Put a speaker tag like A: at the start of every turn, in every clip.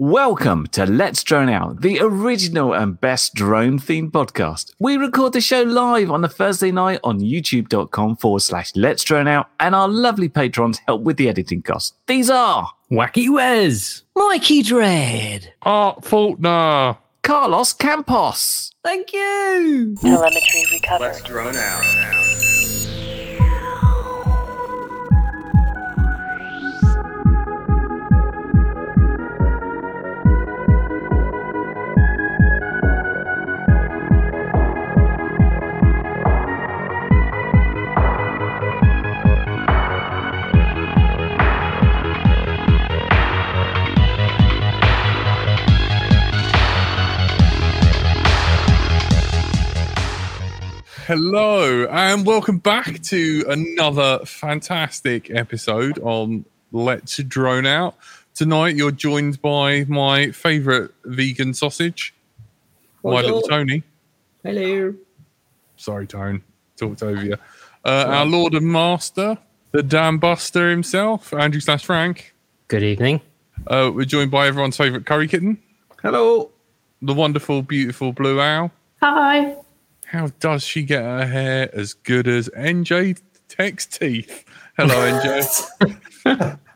A: Welcome to Let's Drone Out, the original and best drone themed podcast. We record the show live on a Thursday night on youtube.com forward slash Let's Drone Out, and our lovely patrons help with the editing costs. These are
B: Wacky Wes,
C: Mikey Dread.
D: Art Faulkner.
A: Carlos Campos.
C: Thank you.
E: Telemetry recovered.
F: Let's Drone out.
D: Hello, and welcome back to another fantastic episode on Let's Drone Out. Tonight, you're joined by my favourite vegan sausage, my little Tony.
C: Hello.
D: Sorry, Tone. Talked over you. Uh, our Lord and Master, the Dam Buster himself, Andrew slash Frank.
B: Good evening.
D: Uh, we're joined by everyone's favourite curry kitten,
A: Hello.
D: the wonderful, beautiful Blue Owl.
E: Hi.
D: How does she get her hair as good as NJ Tech's teeth? Hello, NJ.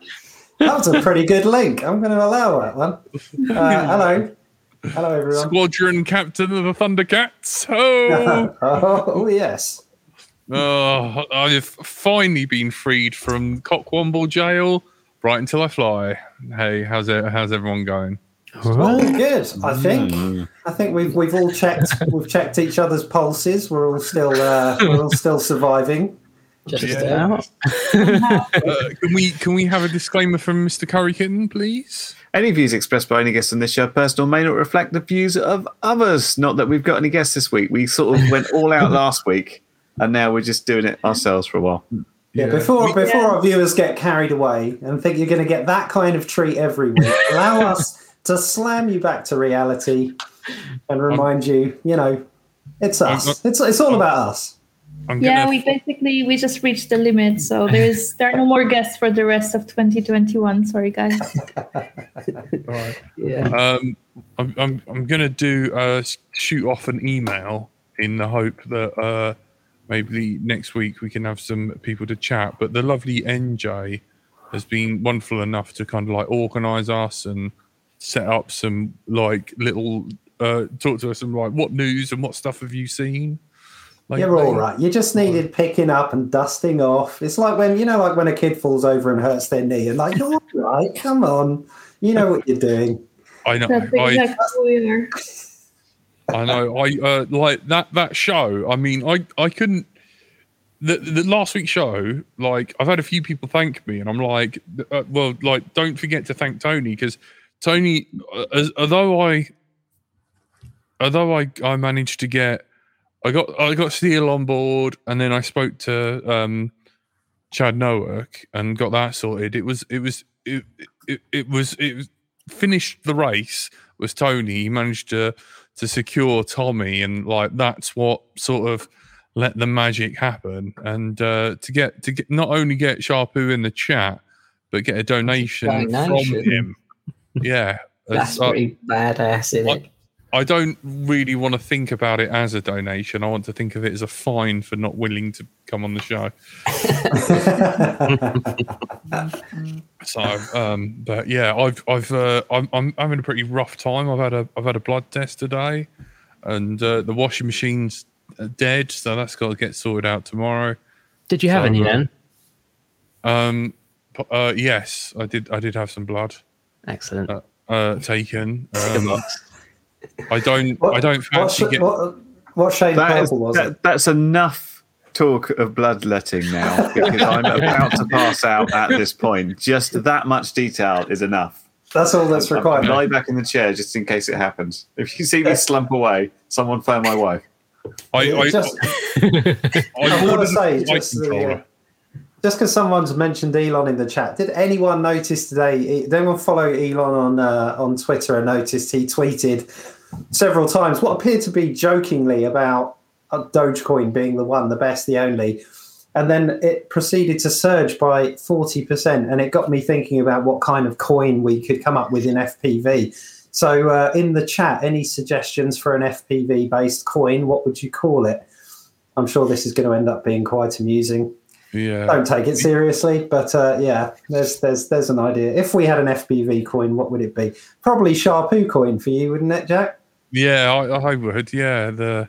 G: That was a pretty good link. I'm going to allow that one. Uh, hello. Hello, everyone.
D: Squadron Captain of the Thundercats. Oh,
G: oh, yes.
D: oh, I've finally been freed from Cockwomble jail. Right until I fly. Hey, how's it? How's everyone going?
G: Well, good. I think. I think we've we've all checked. We've checked each other's pulses. We're all still uh, we're all still surviving.
C: Just
D: Yeah.
C: about.
D: Uh, can we can we have a disclaimer from Mr. Curry Kitten, please?
A: Any views expressed by any guests on this show personal may not reflect the views of others. Not that we've got any guests this week. We sort of went all out last week, and now we're just doing it ourselves for a while.
G: Yeah. Before before our viewers get carried away and think you're going to get that kind of treat every week, allow us to slam you back to reality and remind you, you know, it's us. It's it's all about us.
D: I'm
H: Yeah,
D: gonna
H: we basically we just reached the limit, so there's there are no more guests for the rest of 2021. Sorry, guys.
D: Alright.
C: Yeah.
D: Um, I'm, I'm, I'm going to do uh, shoot off an email in the hope that uh, maybe next week we can have some people to chat. But the lovely NJ has been wonderful enough to kind of like organize us and set up some like little uh, talk to us and like what news and what stuff have you seen? Like,
G: You're all right. You just needed picking up and dusting off. It's like when you know, like when a kid falls over and hurts their knee, and like, you're all right. Come on, you know what you're doing.
D: I know.
H: That's
D: I,
H: exactly who we are.
D: I know. I uh, like that that show. I mean, I I couldn't. The, the last week's show, like I've had a few people thank me, and I'm like, uh, well, like don't forget to thank Tony because Tony, uh, as, although I, although I I managed to get, I got I got Steele on board, and then I spoke to um, Chad Nowak and got that sorted. It was it was it it, it was it was finished the race was Tony. He managed to to secure Tommy, and like that's what sort of let the magic happen. And uh, to get to get not only get Charpu in the chat, but get a donation,
C: Donation.
D: from him. Yeah,
C: That's
D: uh,
C: pretty badass, isn't it?
D: I don't really want to think about it as a donation. I want to think of it as a fine for not willing to come on the show. So, um, but yeah, I've, I've, uh, I'm, I'm having a pretty rough time. I've had a, I've had a blood test today, and uh, the washing machine's uh, dead, so that's got to get sorted out tomorrow.
B: Did you have
D: So,
B: any then?
D: Um, uh, yes, I did. I did have some blood
B: Excellent.
D: uh, uh, taken. Um,
B: luck.
D: I don't.
G: What-
D: I don't
G: What,
D: fancy
G: sh-
D: get.
G: what, what shade
A: That is,
G: purple was
A: that-
G: it?
A: that's enough talk of bloodletting now because I'm about to pass out at this point. Just that much detail is enough.
G: That's all that's required.
A: I'm lie back in the chair just in case it happens. If you see me slump away, someone phone my wife.
D: I, I,
G: just,
D: I,
G: I've to say, just the, uh, just because someone's mentioned Elon in the chat, did anyone notice today? Did anyone follow Elon on uh, on Twitter and noticed he tweeted several times what appeared to be jokingly about uh, Dogecoin being the one, the best, the only. and then it proceeded to surge by 40%. And it got me thinking about what kind of coin we could come up with in FPV. So, uh, in the chat, any suggestions for an FPV based coin? What would you call it? I'm sure this is going to end up being quite amusing.
D: Yeah.
G: Don't take it seriously, but uh, yeah, there's there's there's an idea. If we had an FPV coin, what would it be? Probably Charpu coin for you, wouldn't it, Jack?
D: Yeah, I, I would. Yeah, the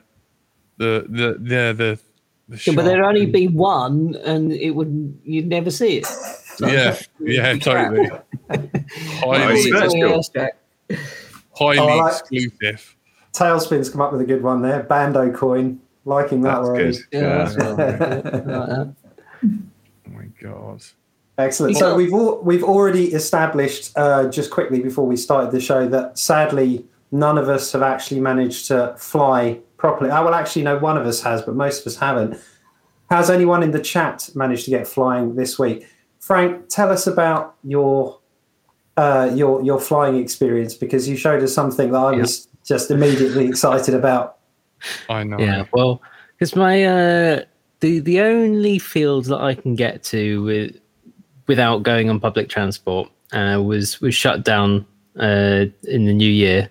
D: the the yeah the. the
C: Yeah, but there'd only be one, and it would you'd never see it.
D: Yeah, yeah, totally. highly,
A: it's
C: Something
A: cool.
C: else, Jack.
D: highly
G: Oh, I like-
D: exclusive.
G: Tailspin's come up with a good one there. Bando coin, liking that
A: That's
G: already.
A: good.
C: Yeah, that's what I like that.
D: Oh my god.
G: Excellent. So we've all, we've already established uh, just quickly before we started the show that sadly none of us have actually managed to fly properly. I will actually, know one of us has, but most of us haven't. Has anyone in the chat managed to get flying this week? Frank, tell us about your uh, your your flying experience because you showed us something that I was just immediately excited about.
D: I know.
B: Yeah, well, because my uh, the the only field that I can get to with without going on public transport uh, was was shut down uh, in the new year,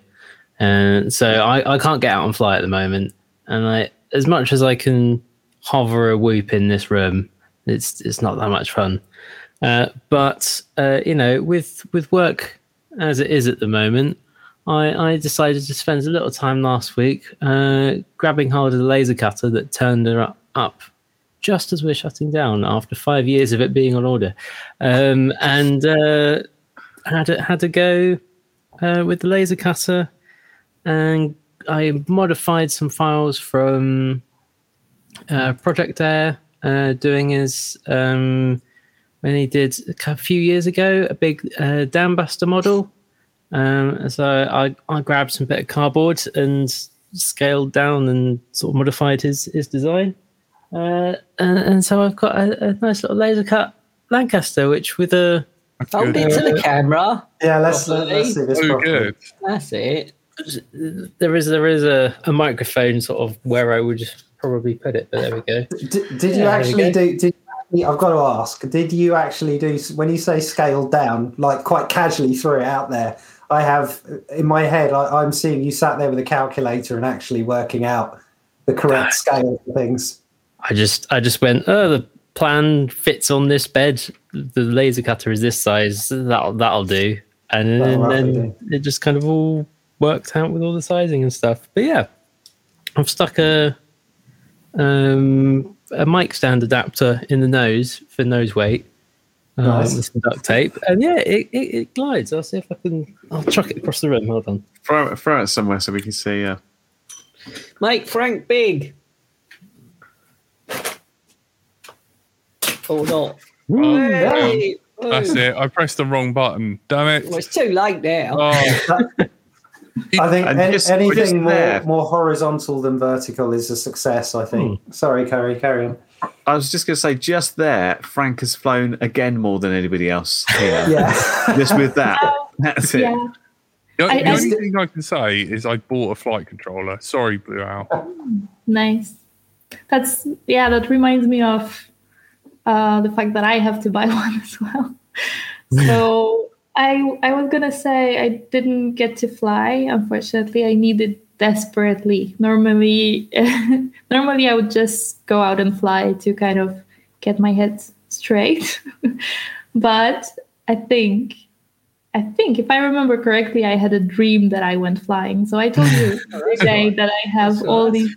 B: and so I, I can't get out and fly at the moment. And I, as much as I can hover a whoop in this room, it's it's not that much fun. Uh, but uh, you know, with with work as it is at the moment, I, I decided to spend a little time last week uh, grabbing hold of the laser cutter that turned her up, up just as we're shutting down after five years of it being on order, um, and uh, had to, had to go uh, with the laser cutter, and I modified some files from uh, Project Air, uh, doing his um, when he did a few years ago a big uh, dambuster model. Um, so I, I grabbed some bit of cardboard and scaled down and sort of modified his his design. Uh, and, and so I've got a, a nice little laser cut Lancaster, which with a
D: That's
C: Hold it to the camera.
G: Yeah, let's let's see this
D: So
G: properly.
D: good.
C: That's it.
B: There is there is a, a microphone sort of where I would probably put it, but there we go.
G: Did, did you
B: Yeah, there
G: actually do? Did I've got to ask. Did you actually do when you say scaled down, like quite casually threw it out there? I have in my head. I, I'm seeing you sat there with a calculator and actually working out the correct ah. scale of things.
B: I just I just went, oh, the plan fits on this bed. The laser cutter is this size. That'll that'll do. And
G: roughly
B: then it just kind of all worked out with all the sizing and stuff. But yeah, I've stuck a um a mic stand adapter in the nose for nose weight. Um,
G: Nice.
B: with some duct tape, and yeah, it, it, it glides. I'll see if I can. I'll chuck it across the room. Hold on.
A: Throw, it- throw it somewhere so we can see. Uh,
C: Make Frank big. Or not.
D: Oh,
C: Hey!
D: That's it. I pressed the wrong button. Damn it.
C: Well, it's too late now.
D: Oh,
G: I think any,
A: just- just
G: anything more,
A: there.
G: more horizontal than vertical is a success. I think. Sorry, Carrie. Carry on.
A: I was just going to say, just there, Frank has flown again more than anybody else here.
G: Yeah.
A: just with that. That's it.
H: Yeah.
D: the,
H: I-
D: the
H: I
D: only
H: st-
D: thing I can say is I bought a flight controller. Sorry, Blue Owl.
H: Nice. That's yeah. That reminds me of uh, the fact that I have to buy one as well. So I I was gonna say I didn't get to fly. Unfortunately, I needed desperately. Normally, normally I would just go out and fly to kind of get my head straight. but I think. I think, if I remember correctly, I had a dream that I went flying. So I told you the other day that I have
C: So
H: all these.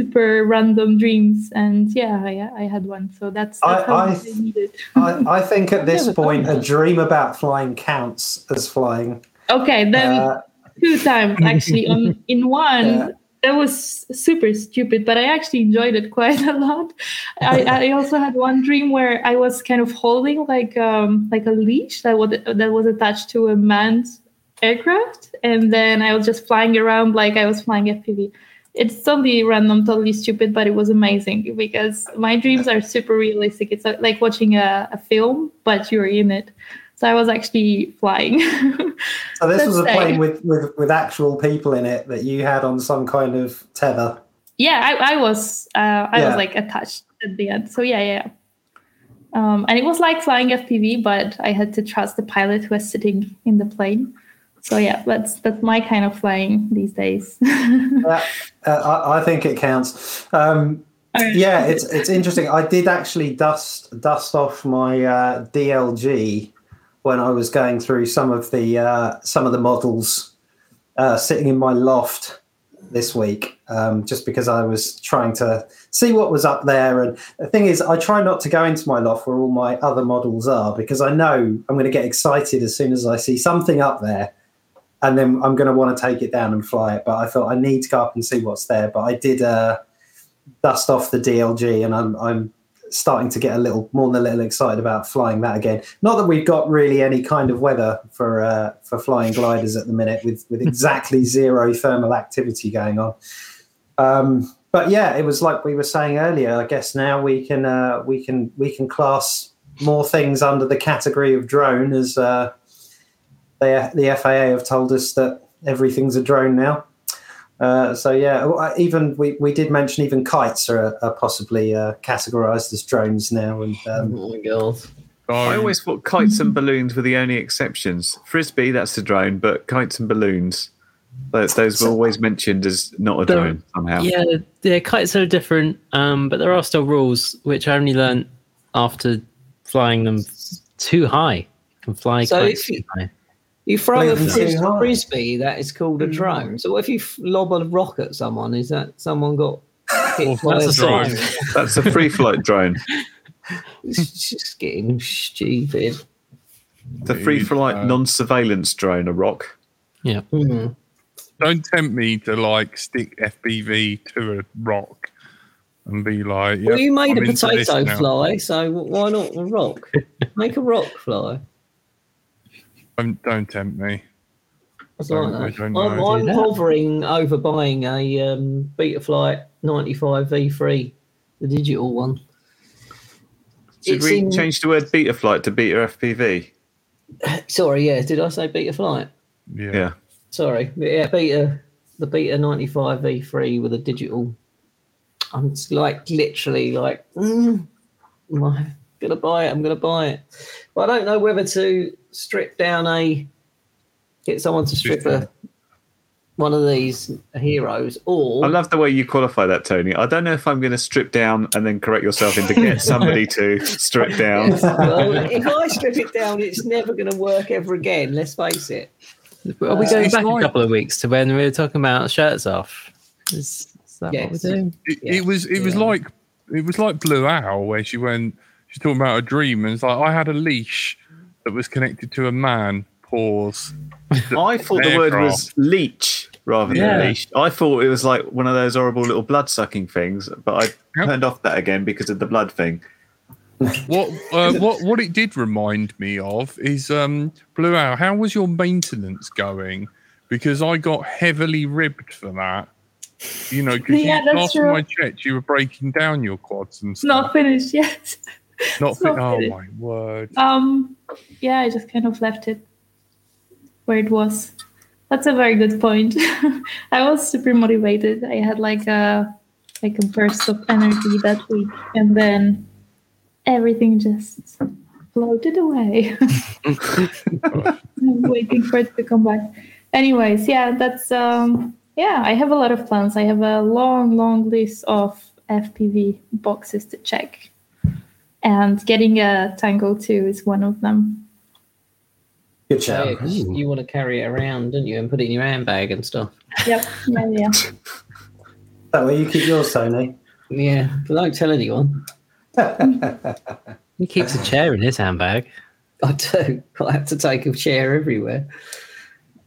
H: Super random dreams. And yeah I, I had one. So that's,
G: I-
H: that's how
G: I-
H: much I needed
G: I, I think at this point, a dream about flying counts as flying.
H: okay then
G: Uh,
H: two times actually. On in one
G: Yeah.
H: that was super stupid but i actually enjoyed it quite a lot. I, I also had one dream where i was kind of holding like um like a leash that was that was attached to a manned aircraft. And then i was just flying around like i was flying fpv it's totally random totally stupid but it was amazing because my dreams are super realistic it's uh, like watching a, a film but you're in it so i was actually flying
G: So this was a
H: say-
G: plane with, with, with actual people in it that you had on some kind of tether.
H: yeah, I, I was uh, I
G: Yeah.
H: was like attached at the end. So yeah, yeah. Um, and it was like flying FPV, but I had to trust the pilot who was sitting in the plane. So yeah, that's that's my kind of flying these days.
G: Uh, uh, I, I think it counts. Um, yeah, it's it's interesting. I did actually dust dust off my uh, DLG when I was going through some of the uh, some of the models uh, sitting in my loft this week, um, just because I was trying to see what was up there. And the thing is, I try not to go into my loft where all my other models are because I know I'm going to get excited as soon as I see something up there and then I'm going to want to take it down and fly it. But I thought I need to go up and see what's there. But I did uh, dust off the DLG, and I'm I'm starting to get a little more than a little excited about flying that again. Not that we've got really any kind of weather for uh, for flying gliders at the minute, with with exactly zero thermal activity going on. Um, but yeah, it was like we were saying earlier. I guess now we can uh, we can we can class more things under the category of drone as. Uh, the, the FAA have told us that everything's a drone now. Uh, so yeah, even we, we did mention even kites are, are possibly uh, categorized as drones now. And um,
C: Oh my god.
A: I always thought kites and balloons were the only exceptions. Frisbee, that's a drone, but kites and balloons, those, those were always mentioned as not a
B: The-
A: drone somehow.
B: Yeah, yeah, kites are different, um, but there are still rules which I only learnt after flying them too high. You can fly
C: So
B: kites
C: if you-
B: too high.
C: You throw a
G: Fleeting too
C: fris-
G: high.
C: frisbee that is called a drone. So what if you f- lob a rock at someone? Is that someone got hit by
B: That's
C: a
B: a
C: drone?
B: drone.
A: That's a free flight drone.
C: It's just getting stupid.
A: The free flight
D: Uh,
A: non surveillance drone, a rock.
B: Yeah.
C: Mhm.
D: don't tempt me to like stick FPV to a rock and be like,
C: Well, you made
D: I'm
C: a potato fly, so why not a rock? Make a rock fly.
D: Don't, don't tempt me.
C: That's
D: Don't-
C: like
D: I
C: that.
D: don't
C: I'm. I'm hovering over buying a um, Betaflight 95 V3, the digital one.
A: Should
C: It's
A: we
C: in-
A: change the word beta flight to beta FPV?
C: Sorry, yeah, did I say Betaflight?
D: Yeah.
A: Yeah.
C: Sorry, yeah, Beta, the Beta 95 V3 with a digital. I'm like literally like, mm, am I gonna buy it? I'm gonna buy it, but I don't know whether to strip down a, get someone to strip a, one of these heroes, or
A: I love the way you qualify that, Tony. I don't know if I'm going to strip down and then correct yourself into get somebody to strip down.
C: well, if I strip it down, it's never going to work ever again. Let's face it.
B: Are we
C: Uh,
B: going
D: it's
B: back a couple of weeks to when we were talking about shirts off? Is, is that
C: Yes.
B: what we're doing?
D: It,
C: Yeah.
D: it was it was like it was like Blue Owl where she went she's talking about a dream and it's like I had a leash that was connected to a man. Pause.
A: I thought the word was leech rather than
B: Yeah.
A: leash. I thought it was like one of those horrible little blood sucking things, but I
D: Yep.
A: turned off that again because of the blood thing.
D: What uh, what what it did remind me of is um Blue Owl. How was your maintenance going? Because I got heavily ribbed for that. You know, because
H: Yeah,
D: you,
H: that's
D: last time
H: true.
D: I checked, you were breaking down your quads and
H: It's not finished yet.
D: Not,
H: not
D: oh my word!
H: Um, yeah, I just kind of left it where it was. That's a very good point. I was super motivated. I had like a like a burst of energy that week, and then everything just floated away. I'm waiting for it to come back. Anyways, yeah, that's um yeah, I have a lot of plans. I have a long, long list of FPV boxes to check. And getting a Tango 2 is one of them.
G: good
C: Yeah, you want to carry it around, don't you, and put it in your handbag and stuff.
H: Yep. Yeah, yeah.
G: That way you keep yours, Tony?
C: Yeah, but don't tell anyone.
B: He keeps a chair in his handbag.
C: I do. I have to take a chair everywhere.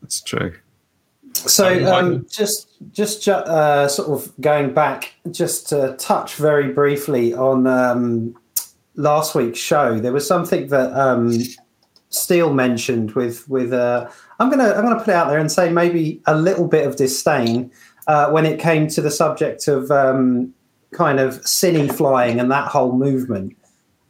A: That's true.
G: So, um, just just ju- uh, sort of going back, just to touch very briefly on um, last week's show, there was something that um, Steele mentioned with with. Uh, I'm gonna I'm gonna put it out there and say maybe a little bit of disdain uh, when it came to the subject of um, kind of cine flying and that whole movement.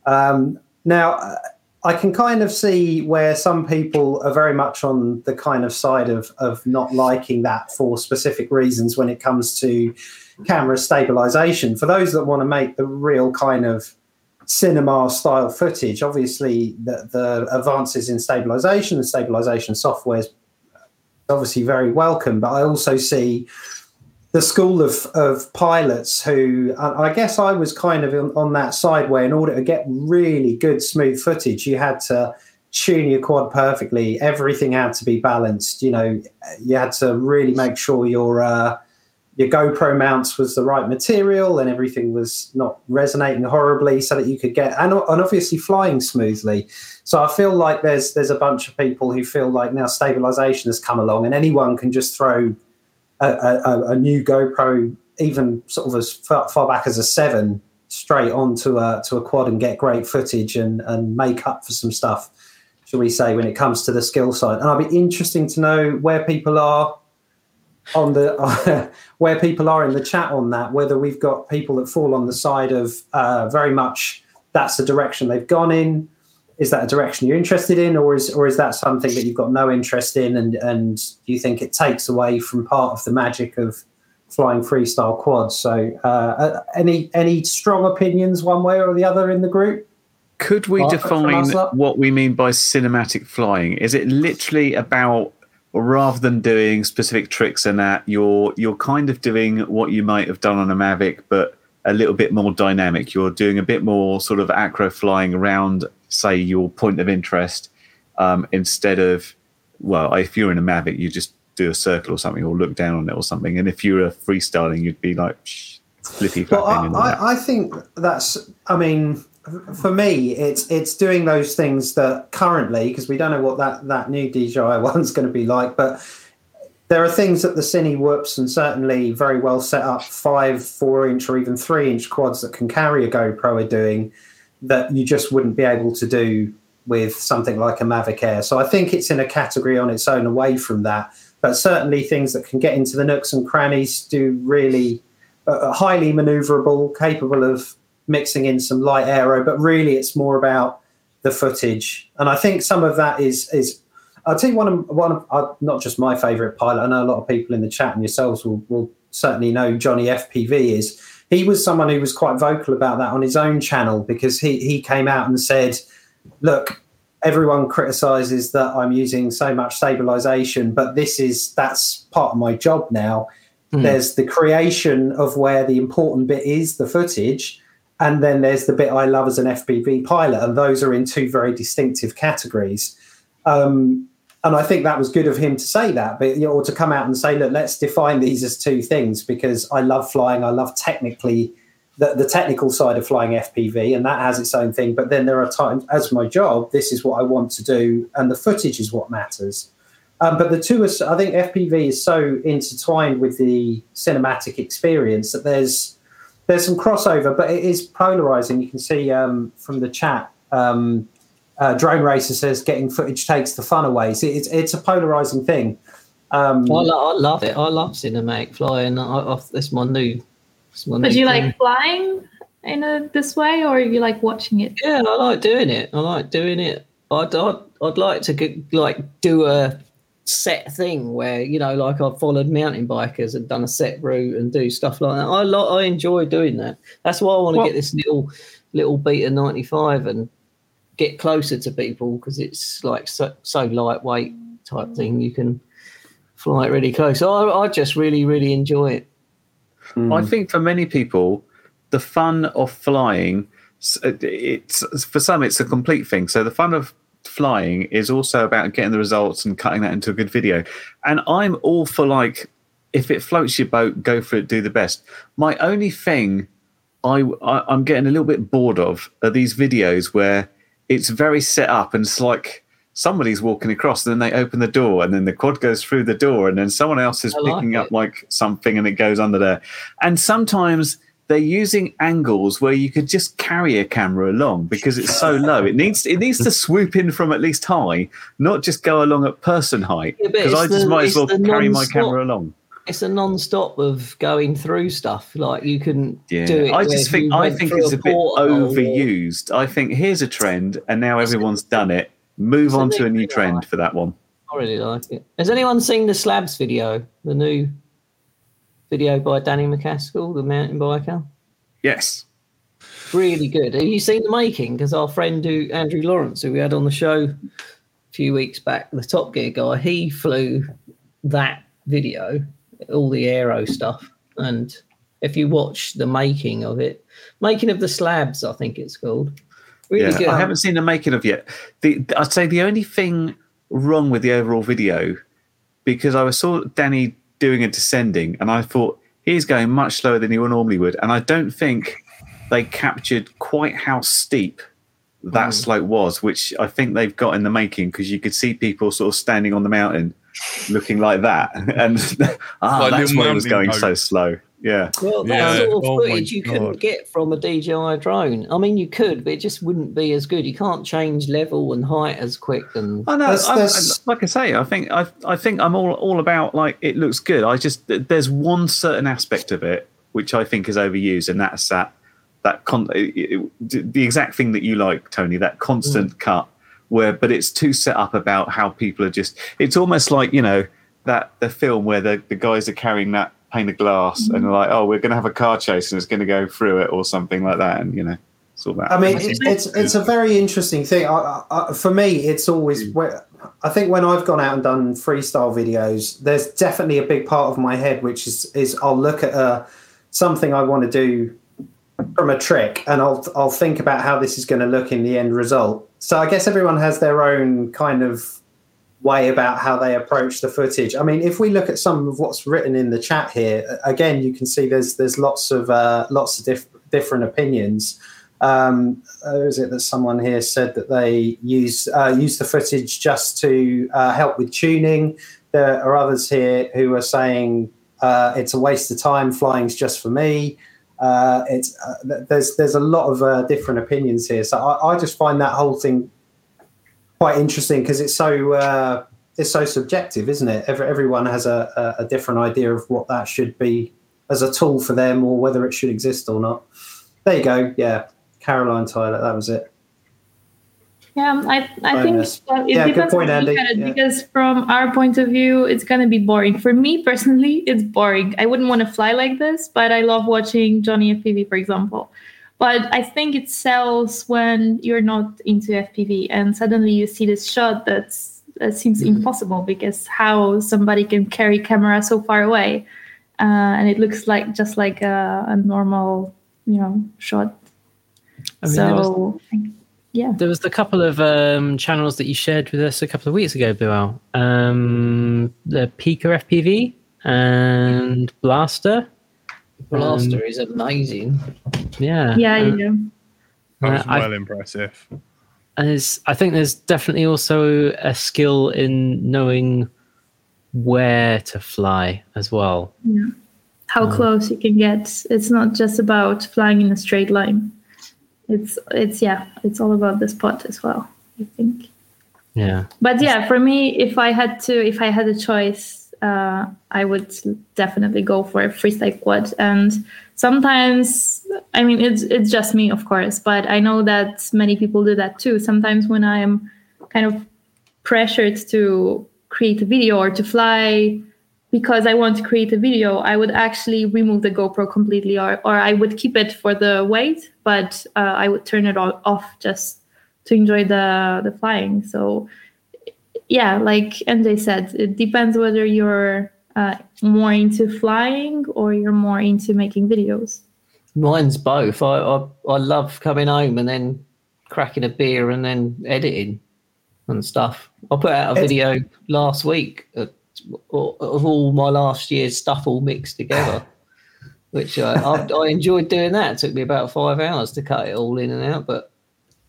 G: Um, now, I can kind of see where some people are very much on the kind of side of of not liking that for specific reasons when it comes to camera stabilization. For those that want to make the real kind of cinema style footage, obviously the, the advances in stabilization and stabilization software is obviously very welcome. But I also see the school of, of pilots who I guess I was kind of on, that side where in order to get really good smooth footage, you had to tune your quad perfectly. Everything had to be balanced. You know, you had to really make sure your uh, your GoPro mounts was the right material and everything was not resonating horribly, so that you could get and, and obviously flying smoothly. So I feel like there's there's a bunch of people who feel like now stabilization has come along and anyone can just throw a, a, a new GoPro, even sort of as far, far, back as a seven, straight onto a to a quad and get great footage and and make up for some stuff, shall we say, when it comes to the skill side. And I'd be interesting to know where people are on the where people are in the chat on that. Whether we've got people that fall on the side of uh, very much that's the direction they've gone in. Is that a direction you're interested in or is or is that something that you've got no interest in and and you think it takes away from part of the magic of flying freestyle quads? So uh, uh any any strong opinions one way or the other in the group?
A: Could we define what we mean by cinematic flying? Is it literally about rather than doing specific tricks and that you're you're kind of doing what you might have done on a mavic but a little bit more dynamic. You're doing a bit more sort of acro flying around say your point of interest um, instead of well if you're in a mavic you just do a circle or something or look down on it or something. And if you're a freestyling you'd be like flippy
G: flapping well, I, I, I think that's i mean for me it's it's doing those things that currently because we don't know what that that new DJI one's going to be like but there are things that the Cine Whoops and certainly very well set up five, four inch, or even three inch quads that can carry a GoPro are doing that you just wouldn't be able to do with something like a Mavic Air. So I think it's in a category on its own away from that. But certainly things that can get into the nooks and crannies do really uh, highly maneuverable, capable of mixing in some light aero. But really, it's more about the footage. And I think some of that is is. I'll tell you one of one of uh, not just my favourite pilot. I know a lot of people in the chat and yourselves will will certainly know Johnny FPV is he was someone who was quite vocal about that on his own channel because he he came out and said, "Look, everyone criticizes that I'm using so much stabilization, but this is that's part of my job now. Mm. There's the creation of where the important bit is, the footage." And then there's the bit I love as an FPV pilot, and those are in two very distinctive categories. Um, and I think that was good of him to say that, but you know, or to come out and say, look, let's define these as two things because I love flying. I love technically the, the technical side of flying FPV, and that has its own thing. But then there are times, as my job, this is what I want to do, and the footage is what matters. Um, but the two, are, I think FPV is so intertwined with the cinematic experience that there's there's some crossover, but it is polarizing. You can see um, from the chat. Um, uh, Drone Racer says getting footage takes the fun away. So it's it's a polarizing thing. Um,
C: I, lo- I love it. I love cinematic flying. I, I, that's my new.
H: That's my but do you thing. like flying in a, this way, or you like watching it?
C: Yeah, I like doing it. I like doing it. I'd I'd, I'd like to get, like do a set thing where you know, like I've followed mountain bikers and done a set route and do stuff like that. I lo- I enjoy doing that. That's why I want to get this little little Beta ninety five and get closer to people because it's like so, so lightweight type thing. You can fly it really close. I, I just really, really enjoy it.
A: Mm. I think for many people, the fun of flying, it's for some, it's a complete thing. So the fun of flying is also about getting the results and cutting that into a good video. And I'm all for like, if it floats your boat, go for it, do the best. My only thing I, I I'm getting a little bit bored of are these videos where it's very set up and it's like somebody's walking across and then they open the door and then the quad goes through the door and then someone else is picking up like something and it goes under there and sometimes they're using angles where you could just carry a camera along because it's so low it needs it needs to swoop in from at least high not just go along at person height because yeah, i just the, might as well carry my camera along
C: it's a non-stop of going through stuff. Like you can
A: Yeah,
C: do it.
A: I just think I think it's a bit
C: porthole or-
A: overused. I think here's a trend, and now everyone's done it. Move
C: It's a
A: on to a new trend
C: right?
A: for that one.
C: I really like it. Has anyone seen the slabs video? The new video by Danny MacAskill, the mountain biker.
A: Yes.
C: Really good. Have you seen the making? Because our friend who Andrew Lawrence, who we had on the show a few weeks back, the Top Gear guy, he flew that video, all the aero stuff. And if you watch the making of it, making of the slabs, I think it's called. Really
A: yeah,
C: good.
A: I haven't seen the making of yet. The I'd say the only thing wrong with the overall video because I was saw Danny doing a descending, and I thought he's going much slower than he normally would, and I don't think they captured quite how steep that
C: Mm.
A: slope was, which I think they've got in the making because you could see people sort of standing on the mountain looking like that, and ah,
D: Like
A: that's why it was going so slow. Yeah.
C: Well, that
D: Yeah.
C: sort of
D: Oh
C: footage you couldn't get from a DJI drone. I mean, you could, but it just wouldn't be as good. You can't change level and height as quick. And
A: I know.
G: There's-
A: I'm- like I say, I think I, I think I'm all all about like it looks good. I just there's one certain aspect of it which I think is overused, and that's that that con- it- it- the exact thing that you like, Tony. That constant mm. cut where, but it's too set up about how people are just. It's almost like you know that the film where the the guys are carrying that pane of glass and they're like, oh, we're going to have a car chase and it's going to go through it or something like that, and you know, it's all that.
G: I mean, it's, it's it's a very interesting thing. I, I, I- for me, it's always. where- I think when I've gone out and done freestyle videos, there's definitely a big part of my head which is is I'll look at uh, something I want to do from a trick, and I'll I'll think about how this is going to look in the end result. So I guess everyone has their own kind of way about how they approach the footage. I mean, if we look at some of what's written in the chat here, again, you can see there's there's lots of uh, lots of diff- different opinions. Um, is it that someone here said that they use uh, use the footage just to uh, help with tuning? There are others here who are saying uh, it's a waste of time. Flying's just for me. Uh, it's uh, there's there's a lot of different opinions here, so I, I just find that whole thing quite interesting because it's so uh, it's so subjective, isn't it? Every, everyone has a, a, a different idea of what that should be as a tool for them, or whether it should exist or not. There you go. Yeah, Caroline Tyler. That was it.
H: Yeah, I, I think uh, it
G: Yeah, good
H: depends
G: point,
H: on
G: Andy.
H: it,
G: Yeah.
H: because from our point of view, it's gonna be boring. For me personally, it's boring. I wouldn't want to fly like this, but I love watching Johnny FPV, for example. But I think it sells when you're not into FPV, and suddenly you see this shot that's that seems
G: Mm-hmm.
H: impossible because how somebody can carry camera so far away, uh, and it looks like just like a, a normal, you know, shot.
B: I mean, there was-
H: so yeah.
B: There was the couple of um, channels that you shared with us a couple of weeks ago, Bill. Um, the Pika FPV and Blaster.
C: Blaster
B: Um,
C: is amazing.
B: Yeah.
H: Yeah, yeah.
D: That was
B: Uh, I-
D: well impressive.
B: And there's, I think there's definitely also a skill in knowing where to fly as well.
H: Yeah. How close you can get. It's not just about flying in a straight line. It's it's yeah, it's all about the spot as well, I think.
B: Yeah.
H: But yeah, for me, if I had to if I had a choice, uh, I would definitely go for a freestyle quad. And sometimes I mean it's it's just me, of course, but I know that many people do that too. Sometimes when I'm kind of pressured to create a video or to fly because I want to create a video, I would actually remove the GoPro completely, or or I would keep it for the weight, but uh, I would turn it all off just to enjoy the the flying. So yeah, like NJ said, it depends whether you're uh, more into flying or you're more into making videos.
C: Mine's both. I, I I love coming home and then cracking a beer and then editing and stuff. I put out a
G: It's-
C: video last week of, of all my last year's stuff all mixed together, which I, I, I enjoyed doing that. It took me about five hours to cut it all in and out, but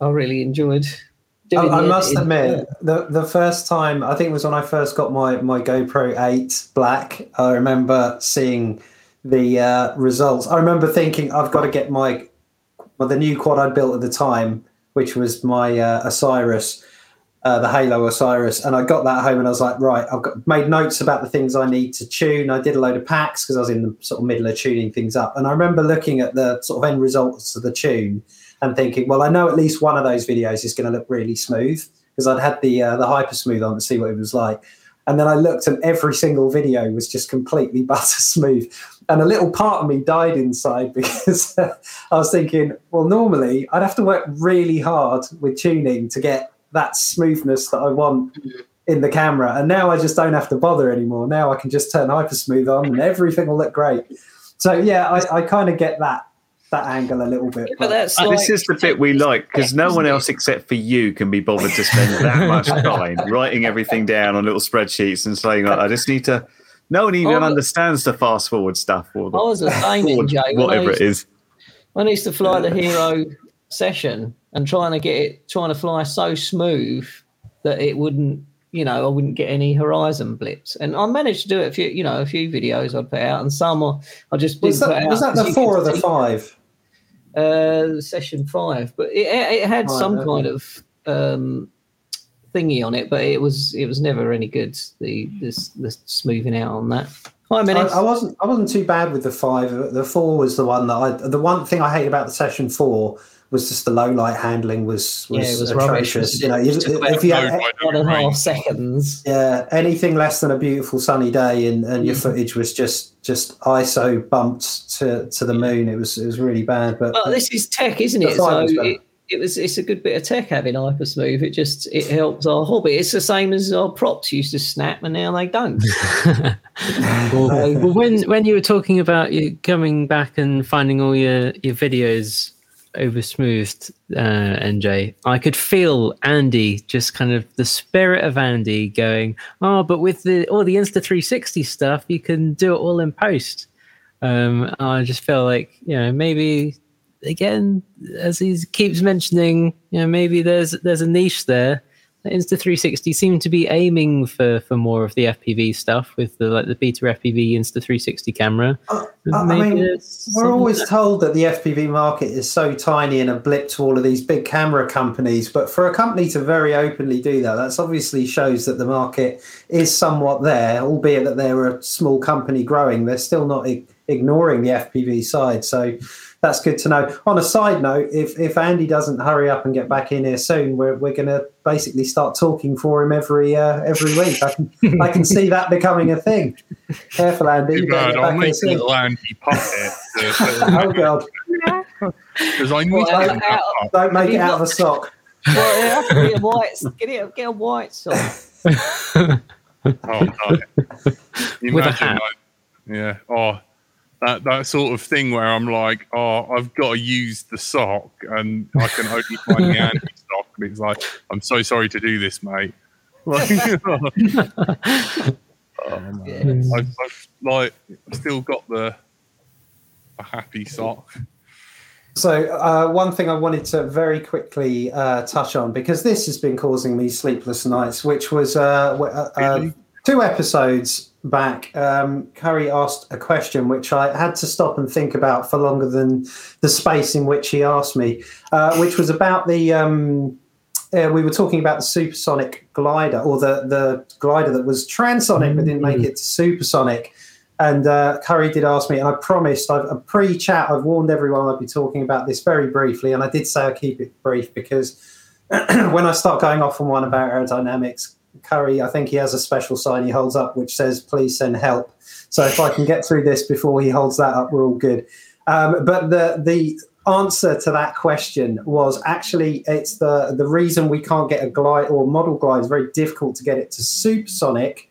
C: I really enjoyed
G: I,
C: doing.
G: I
C: the
G: must
C: editing.
G: admit, the the first time I think it was when I first got my my GoPro Eight Black. I remember seeing the uh, results. I remember thinking I've got to get my well, the new quad I'd built at the time, which was my uh, Osiris. uh, the Halo Osiris, and I got that home and I was like, right, I've got made notes about the things I need to tune. I did a load of packs because I was in the sort of middle of tuning things up, and I remember looking at the sort of end results of the tune and thinking, well, I know at least one of those videos is going to look really smooth because I'd had the uh, the hyper smooth on to see what it was like. And then I looked and every single video was just completely butter smooth. And a little part of me died inside because I was thinking, well, normally I'd have to work really hard with tuning to get that smoothness that I want in the camera. And now I just don't have to bother anymore. Now I can just turn hyper smooth on and everything will look great. So yeah, I, I kind of get that that angle a little bit.
C: But that's
A: Uh,
C: like,
A: this is the bit we like because no one else except for you can be bothered to spend that much time writing everything down on little spreadsheets and saying, like, I just need to. No one even
C: Oh,
A: understands the fast forward stuff or the
C: I was the same,
A: forward-
C: Jay.
A: whatever
C: used
A: it is.
C: When I used to fly the hero session and trying to get it, trying to fly so smooth that it wouldn't, you know, I wouldn't get any horizon blips. And I managed to do it a few, you know, a few videos I'd put out, and some I I just didn't
G: Was that,
C: put out.
G: was that the
C: 'cause you
G: four or the five?
C: Uh, session five, but it, it had some kind of um thingy on it, but it was it was never any good. The this the smoothing out on that. Hi,
G: I. I wasn't. I wasn't too bad with the five. The four was the one that I. The one thing I hate about the session four was just the low light handling was was,
C: Yeah, it was
G: atrocious.
C: wasn't
G: You know,
C: it?
G: you,
C: It took about
G: if you had,
D: by
C: One and a
D: rain.
C: half seconds.
G: yeah anything less than a beautiful sunny day and, and your mm. footage was just just ISO bumped to, to the moon. It was it was really bad. But
C: Well, this is tech, isn't it? So it, it was it's a good bit of tech having hypersmooth. It just it helps our hobby. It's the same as our props used to snap, and now they don't.
B: well, well, when when you were talking about you coming back and finding all your your videos over smoothed, uh, NJ, I could feel Andy just kind of the spirit of Andy going, oh, but with the all the Insta 360 stuff, you can do it all in post. Um, I just feel like you know maybe again as he keeps mentioning, you know maybe there's there's a niche there. Insta 360 seem to be aiming for for more of the FPV stuff with the like the beta FPV Insta 360 camera.
G: Uh, I,
B: I
G: mean, we're always told that the FPV market is so tiny and a blip to all of these big camera companies. But for a company to very openly do that, that's obviously shows that the market is somewhat there, albeit that they're a small company growing. They're still not ig- ignoring the FPV side. So that's good to know. On a side note, if, if Andy doesn't hurry up and get back in here soon, we're, we're going to basically start talking for him every uh, every week. I can I can see that becoming a thing. Careful, Andy.
D: Too bad. I'll make a little Andy puppet.
G: Oh god!
D: Because I need
C: Well,
D: to
C: out-
D: bring
C: out-
D: up.
G: Don't make it out of
C: got-
G: a sock.
C: well, it has to be a white. Get it. Get a white sock.
D: Oh, no. You
B: With a hat.
D: like, yeah. Oh, that that sort of thing where I'm like, oh, I've got to use the sock, and I can only find the Andy sock, and it's like, I'm so sorry to do this, mate. Like, oh, man. I've, I've like still got the a happy sock.
G: So, uh, one thing I wanted to very quickly uh, touch on because this has been causing me sleepless nights, which was uh, uh, uh,
D: Really?
G: two episodes back. Um, Curry asked a question which I had to stop and think about for longer than the space in which he asked me, uh, which was about the. Um, uh, we were talking about the supersonic glider or the, the glider that was transonic but didn't make it to supersonic. And uh, Curry did ask me, and I promised, I've a pre-chat, I've warned everyone I'd be talking about this very briefly, and I did say I'll keep it brief because when I start going off on one about aerodynamics, Curry, I think he has a special sign he holds up which says, "Please send help." So if I can get through this before he holds that up, we're all good. Um, but the the answer to that question was actually it's the the reason we can't get a glide or model glide is very difficult to get it to supersonic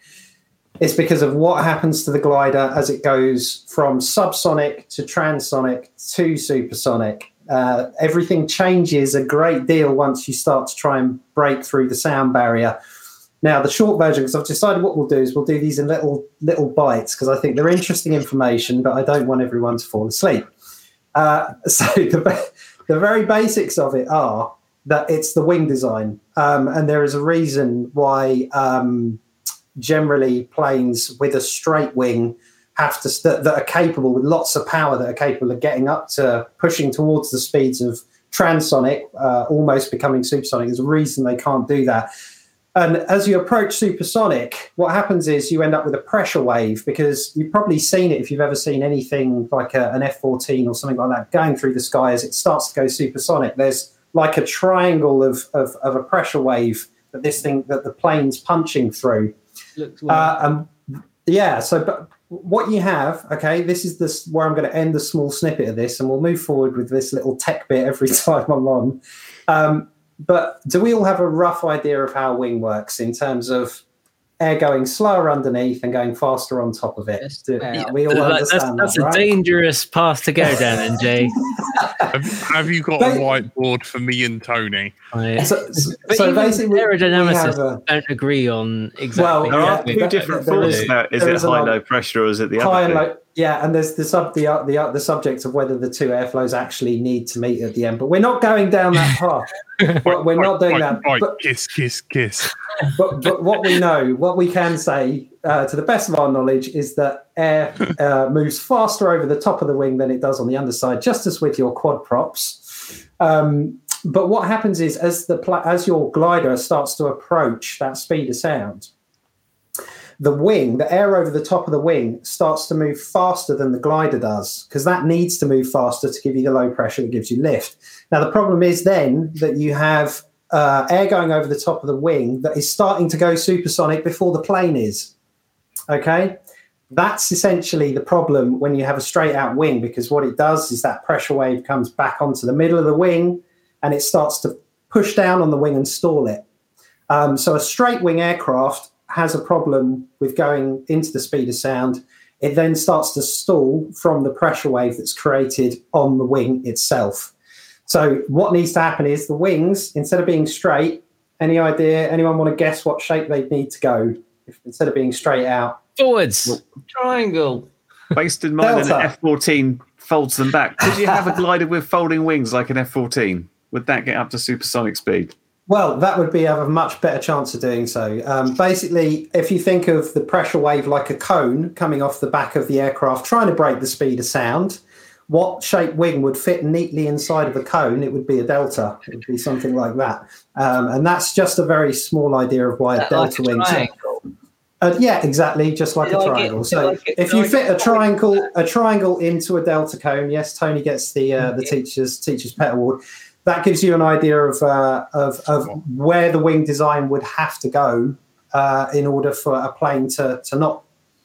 G: it's because of what happens to the glider as it goes from subsonic to transonic to supersonic. Uh, everything changes a great deal once you start to try and break through the sound barrier. Now, the short version, because I've decided what we'll do is we'll do these in little little bites because I think they're interesting information, but I don't want everyone to fall asleep. Uh, so the, the very basics of it are that it's the wing design, um, and there is a reason why. Um, generally planes with a straight wing have to that, that are capable with lots of power that are capable of getting up to pushing towards the speeds of transonic uh, almost becoming supersonic there's a reason they can't do that And as you approach supersonic, what happens is you end up with a pressure wave because you've probably seen it if you've ever seen anything like a, an F 14 or something like that going through the sky as it starts to go supersonic. There's like a triangle of, of, of a pressure wave that this thing, that the plane's punching through. Uh, um, yeah, so but what you have, okay, this is this where I'm going to end the small snippet of this, and we'll move forward with this little tech bit every time I'm on. Um, but do we all have a rough idea of how wing works in terms of air going slower underneath and going faster on top of it? Do-
C: yeah.
G: we all
B: That- that's
G: understand
B: that's
G: that,
B: a
G: right?
B: dangerous path to go down, NJ.
D: Have, have you got a whiteboard for me and Tony?
B: I-
G: So, so,
B: But
G: so
B: even
G: basically, we, we
B: aerodynamicists
G: have a
B: don't agree on exactly.
G: Well,
A: There are two different
G: there
A: forms
G: is-
A: now. Is
G: there
A: it
G: is
A: high low pressure or is it the
G: high
A: other
G: and
A: thing?
G: low. Yeah, and there's the sub the uh, the uh, the subject of whether the two airflows actually need to meet at the end. But we're not going down that path. But we're not doing
D: right,
G: that.
D: Right,
G: But,
D: kiss, kiss, kiss.
G: But but what we know, what we can say, uh, to the best of our knowledge, is that air uh, moves faster over the top of the wing than it does on the underside, just as with your quad props. Um, but what happens is, as the pla- as your glider starts to approach that speed of sound, the wing, the air over the top of the wing, starts to move faster than the glider does because that needs to move faster to give you the low pressure that gives you lift. Now, the problem is then that you have uh, air going over the top of the wing that is starting to go supersonic before the plane is. Okay. That's essentially the problem when you have a straight out wing because what it does is that pressure wave comes back onto the middle of the wing and it starts to push down on the wing and stall it. Um, so a straight wing aircraft has a problem with going into the speed of sound. It then starts to stall from the pressure wave that's created on the wing itself. So what needs to happen is the wings, instead of being straight, any idea? Anyone want to guess what shape they'd need to go if, instead of being straight out?
B: Forwards.
C: triangle.
A: Based in mind that an F 14 folds them back. Could you have a glider with folding wings like an F 14? Would that get up to supersonic speed?
G: Well, that would be have a much better chance of doing so. Um, basically, if you think of the pressure wave like a cone coming off the back of the aircraft, trying to break the speed of sound, what shape wing would fit neatly inside of a cone? It would be a delta. It would be something like that. Um, and that's just a very small idea of why a delta
C: a
G: wing.
C: triangle.
G: Uh, yeah, exactly, just like
C: You
G: a
C: like
G: triangle.
C: you
G: so
C: like it-
G: if
C: you
G: you fit a triangle, a triangle into a delta cone, yes, Tony gets the uh, the
C: Yeah.
G: teachers teachers pet award. That gives you an idea of uh, of, of where the wing design would have to go uh, in order for a plane to to not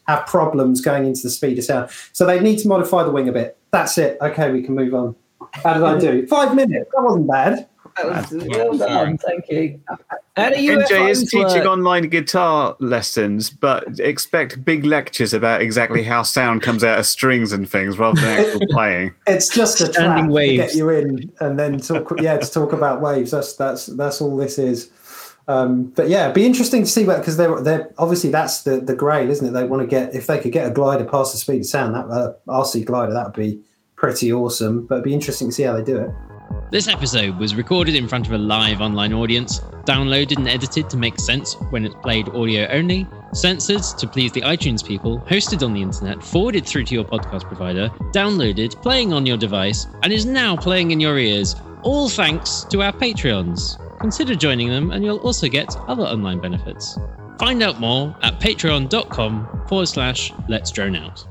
G: have problems going into the speed of sound. So they need to modify the wing a bit. That's it. Okay, we can move on. How did I do? Five minutes. That wasn't bad.
C: That was well done. Thank you. Uh, how do you
A: NJ is teaching
C: work?
A: online guitar lessons, but expect big lectures about exactly how sound comes out of strings and things rather than actual playing.
G: It's just a trap
B: Standing
G: to get you in, and then talk. Yeah, to talk about waves. That's that's that's all this is. Um, but yeah, it'd be interesting to see because they're they're obviously that's the the grail, isn't it? They want to get if they could get a glider past the speed of sound, that uh, RC glider, that would be pretty awesome. But it'd be interesting to see how they do it.
F: This episode was recorded in front of a live online audience, downloaded and edited to make sense when it's played audio only, censored to please the iTunes people, hosted on the internet, forwarded through to your podcast provider, downloaded, playing on your device, and is now playing in your ears, all thanks to our Patreons. Consider joining them and you'll also get other online benefits. Find out more at patreon.com forward slash let's drone out.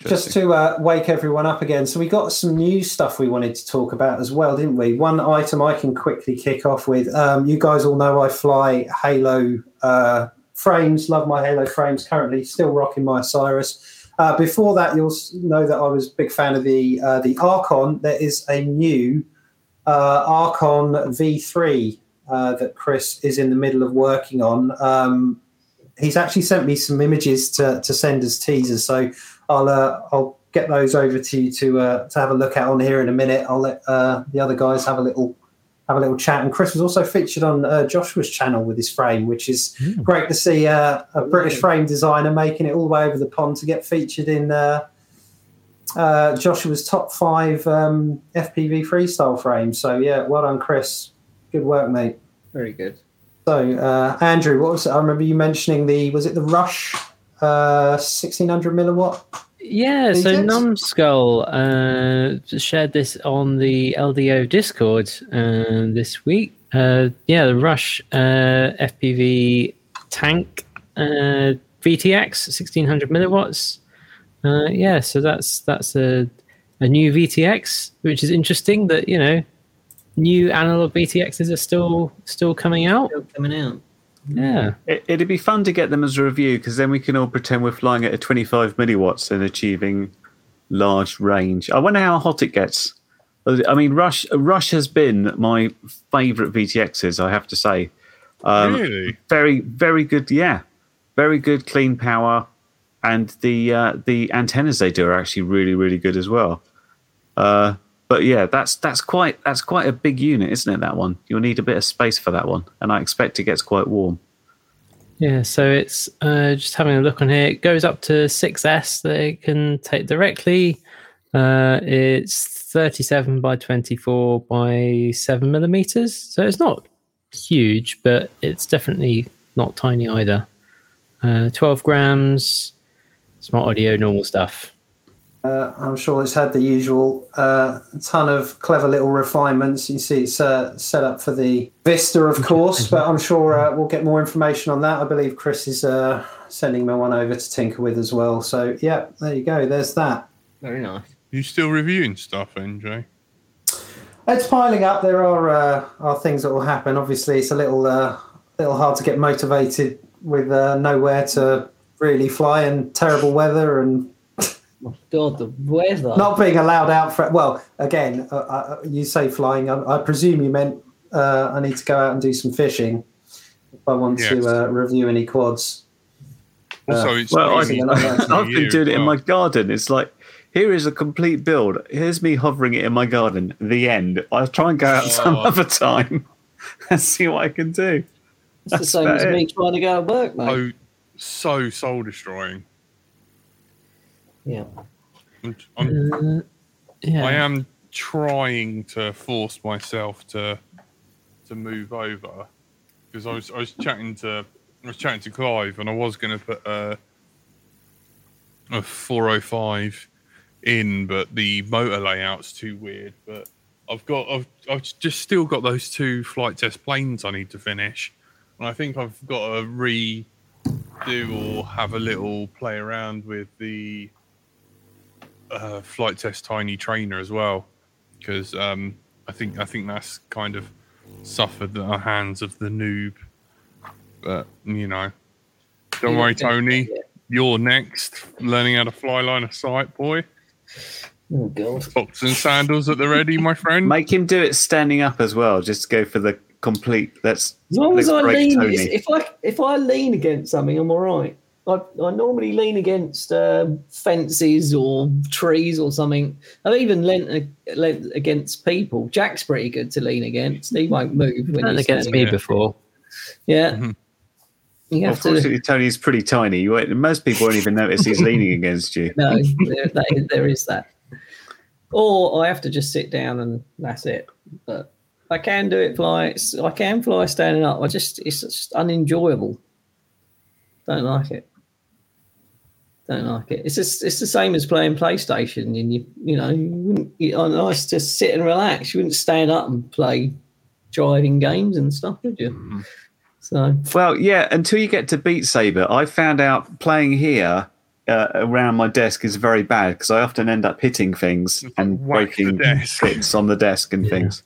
G: Just to uh, wake everyone up again, so we got some new stuff we wanted to talk about as well, didn't we? One item I can quickly kick off with. Um, you guys all know I fly Halo uh, frames, love my Halo frames. Currently, still rocking my Osiris. Uh, before that, you'll know that I was a big fan of the uh, the Archon. There is a new uh, Archon V3 uh, that Chris is in the middle of working on. Um, he's actually sent me some images to, to send as teasers, so I'll uh, I'll get those over to you to uh, to have a look at on here in a minute. I'll let uh, the other guys have a little have a little chat. And Chris was also featured on uh, Joshua's channel with his frame, which is great to see uh, a British frame designer making it all the way over the pond to get featured in uh, Joshua's top five um, FPV freestyle frames. So yeah, well done, Chris. Good work, mate.
C: Very good.
G: So uh, Andrew, what was it? I remember you mentioning the was it the Rush uh, sixteen hundred milliwatt?
B: Yeah, so
G: Ajax?
B: Numbskull uh, shared this on the LDO Discord uh, this week. uh, yeah, the Rush uh, FPV tank uh, VTX, sixteen hundred milliwatts. Uh, yeah, so that's that's a a new VTX, which is interesting. That you know, new analog VTXs are still still coming out.
C: Still coming out.
B: Yeah,
A: It, it'd be fun to get them as a review because then we can all pretend we're flying at a 25 milliwatts and achieving large range. I wonder how hot it gets. I mean, Rush Rush has been my favourite VTXs. I have to say, um,
D: really?
A: very very good. Yeah, very good clean power, and the uh, the antennas they do are actually really really good as well. Uh, but yeah, that's that's quite that's quite a big unit, isn't it? That one you'll need a bit of space for that one, and I expect it gets quite warm.
B: yeah. So it's uh, just having a look on here. It goes up to 6S that it can take directly. Uh, it's 37 by 24 by 7 millimeters. So it's not huge, but it's definitely not tiny either. Uh, 12 grams, smart audio, normal stuff.
G: Uh, I'm sure it's had the usual uh, ton of clever little refinements. You see, it's uh, set up for the Vista, of course, but I'm sure uh, we'll get more information on that. I believe Chris is uh, sending me one over to tinker with as well. So, yeah, there you go. There's that.
C: Very nice.
D: You still reviewing stuff, NJ?
G: It's piling up. There are uh, are things that will happen. Obviously, it's a little uh, little hard to get motivated with uh, nowhere to really fly and terrible weather and
C: Oh, God, the weather.
G: not being allowed out for. Well, again, uh, uh, you say flying. I, I presume you meant uh, I need to go out and do some fishing if I want
D: Yes.
G: to uh, review any quads.
D: Also,
G: Uh,
D: it's
A: Well, I've,
G: I like that.
A: I've been doing it in my garden. It's like here is a complete build. Here's me hovering it in my garden. The end. I'll try and go out some
D: Oh.
A: other time and see what I can do.
C: it's the same as
A: about
C: me trying to go to work, mate.
D: so so soul destroying.
C: Yeah.
D: I'm, I'm,
B: Uh, yeah.
D: I am trying to force myself to to move over because I was I was chatting to I was chatting to Clive and I was going to put a a 405 in, but the motor layout's too weird. But I've got I've I've just still got those two flight test planes I need to finish, and I think I've got to redo or have a little play around with the uh, flight test tiny trainer as well because um, I think I think that's kind of suffered the hands of the noob. But you know, don't worry, Tony. You're next, learning how to fly line of sight, boy.
C: Oh, God.
D: Socks and sandals at the ready, my friend.
A: Make him do it standing up as well. Just go for the complete. Let's
C: As long as
A: let's
C: I lean,
A: Tony.
C: if I if I lean against something, I'm all right. I, I normally lean against um fences or trees or something. I've even leant, leant against people. Jack's pretty good to lean against. He won't move when
B: Done
C: he's
B: against me before.
C: Yeah,
D: Mhm.
C: you have to.
A: Unfortunately, Tony's pretty tiny. You won't, most people won't even notice he's leaning against you.
C: No, there, that is, there is that. Or I have to just sit down and that's it. But I can do it fly. I can fly standing up. I just it's just unenjoyable. Don't like it. Don't like it. It's just it's the same as playing PlayStation. And you you know you wouldn't. You, oh, nice to sit and relax. You wouldn't stand up and play driving games and stuff, would you? So
A: Well, yeah, until you get to Beat Saber, I found out playing here uh, around my desk is very bad because I often end up hitting things and breaking bits on the desk and things.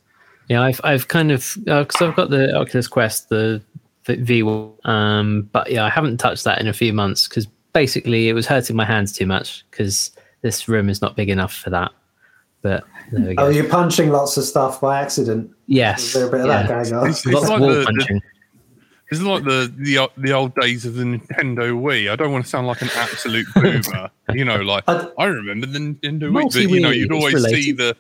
B: Yeah, I've I've kind of because I've got the Oculus Quest, the, the V, um, but yeah, I haven't touched that in a few months because basically it was hurting my hands too much because this room is not big enough for that. But there we go.
G: Oh, you're punching lots of stuff by accident.
B: yes,
G: Is a bit of
B: yeah.
G: that going on?
D: It's, it's
B: lots
D: like
B: of wall
D: the, the, it's like the, the the old days of the Nintendo Wii. I don't want to sound like an absolute boomer, you know. Like
G: I-
D: I remember the Nintendo Wii, but you know, you'd
B: is
D: always see the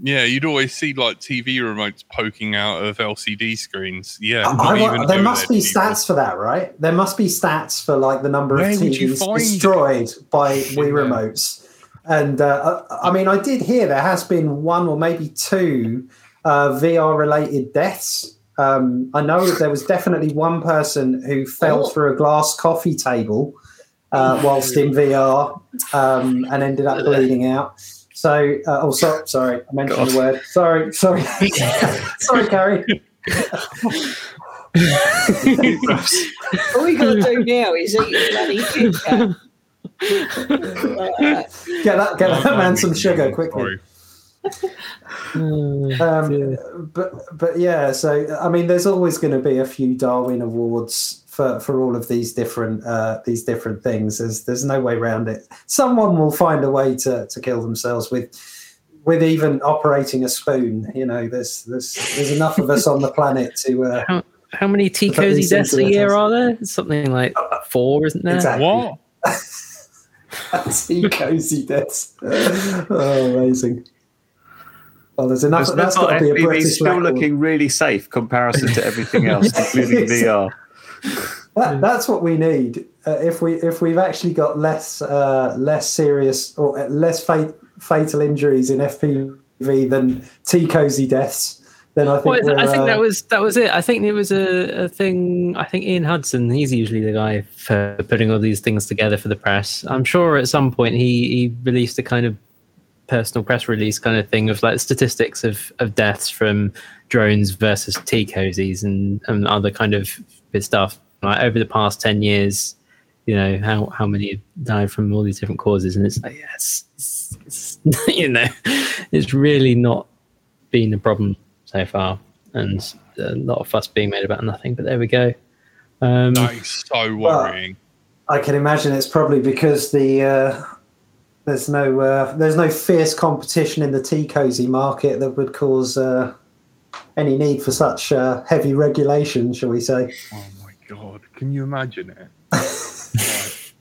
D: yeah, you'd always see like TV remotes poking out of LCD screens. Yeah,
G: I, I, there must be
D: people.
G: stats for that, right? There must be stats for like the number
D: Where
G: of
D: would you
G: TVs
D: find it?
G: destroyed by Wii
D: Yeah.
G: remotes. And uh, I, I mean, I did hear there has been one or maybe two uh, VR related deaths. Um, I know that there was definitely one person who fell
C: Oh.
G: through a glass coffee table uh, whilst in VR um, and ended up bleeding out. So, uh, oh, sorry, sorry, I mentioned the word. Sorry, sorry, sorry, Carrie.
C: All we got to do now is eat a bloody Kit that.
G: Get that, get that
D: Oh,
G: man some sugar
D: you,
G: quickly.
D: sorry.
G: Um, but but yeah, so I mean, there's always going to be a few Darwin awards for, for all of these different uh, these different things. There's there's no way around it. Someone will find a way to, to kill themselves with with even operating a spoon. You know, there's there's there's enough of us on the planet to uh,
B: How, how many tea
G: Put
B: cozy deaths a year are there? Something like four, isn't there?
G: exactly.
D: What?
G: Tea cozy deaths. oh, amazing. Well, there's enough.
A: There's
G: That's
A: not
G: got to be a
A: FPV
G: British
A: still
G: record.
A: looking really safe comparison to everything else, including VR.
G: That, that's what we need. Uh, if we if we've actually got less uh, less serious or uh, less fat, fatal injuries in FPV than tea cozy deaths, then I think
B: Well, I think
G: uh,
B: that was that was it. I think it was a, a thing. I think Ian Hudson, he's usually the guy for putting all these things together for the press. I'm sure at some point he he released a kind of personal press release kind of thing of like statistics of of deaths from drones versus tea cozies and and other kind of bit stuff. Like over the past ten years, you know how how many have died from all these different causes, and it's like yes, it's, it's, you know, it's really not been a problem so far, and a lot of fuss being made about nothing. But there we go. Um,
D: That is so worrying.
G: I can imagine it's probably because the uh, there's no uh, there's no fierce competition in the tea cozy market that would cause uh, any need for such uh, heavy regulation, shall we say?
D: Oh my god, can you imagine it?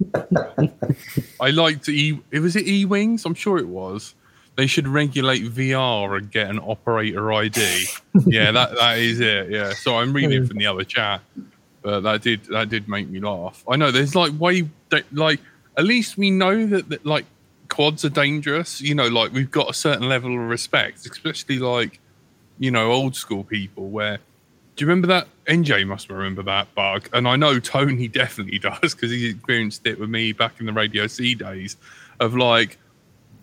D: I liked E. It was it E Wings. I'm sure it was. They should regulate VR and get an operator ID. yeah, that that is it. Yeah. So I'm reading from the other chat, but that did that did make me laugh. I know there's like way like at least we know that, that like quads are dangerous. You know, like we've got a certain level of respect, especially like you know old school people where do you remember that? NJ must remember that bug, and I know Tony definitely does because he experienced it with me back in the Radio C days of like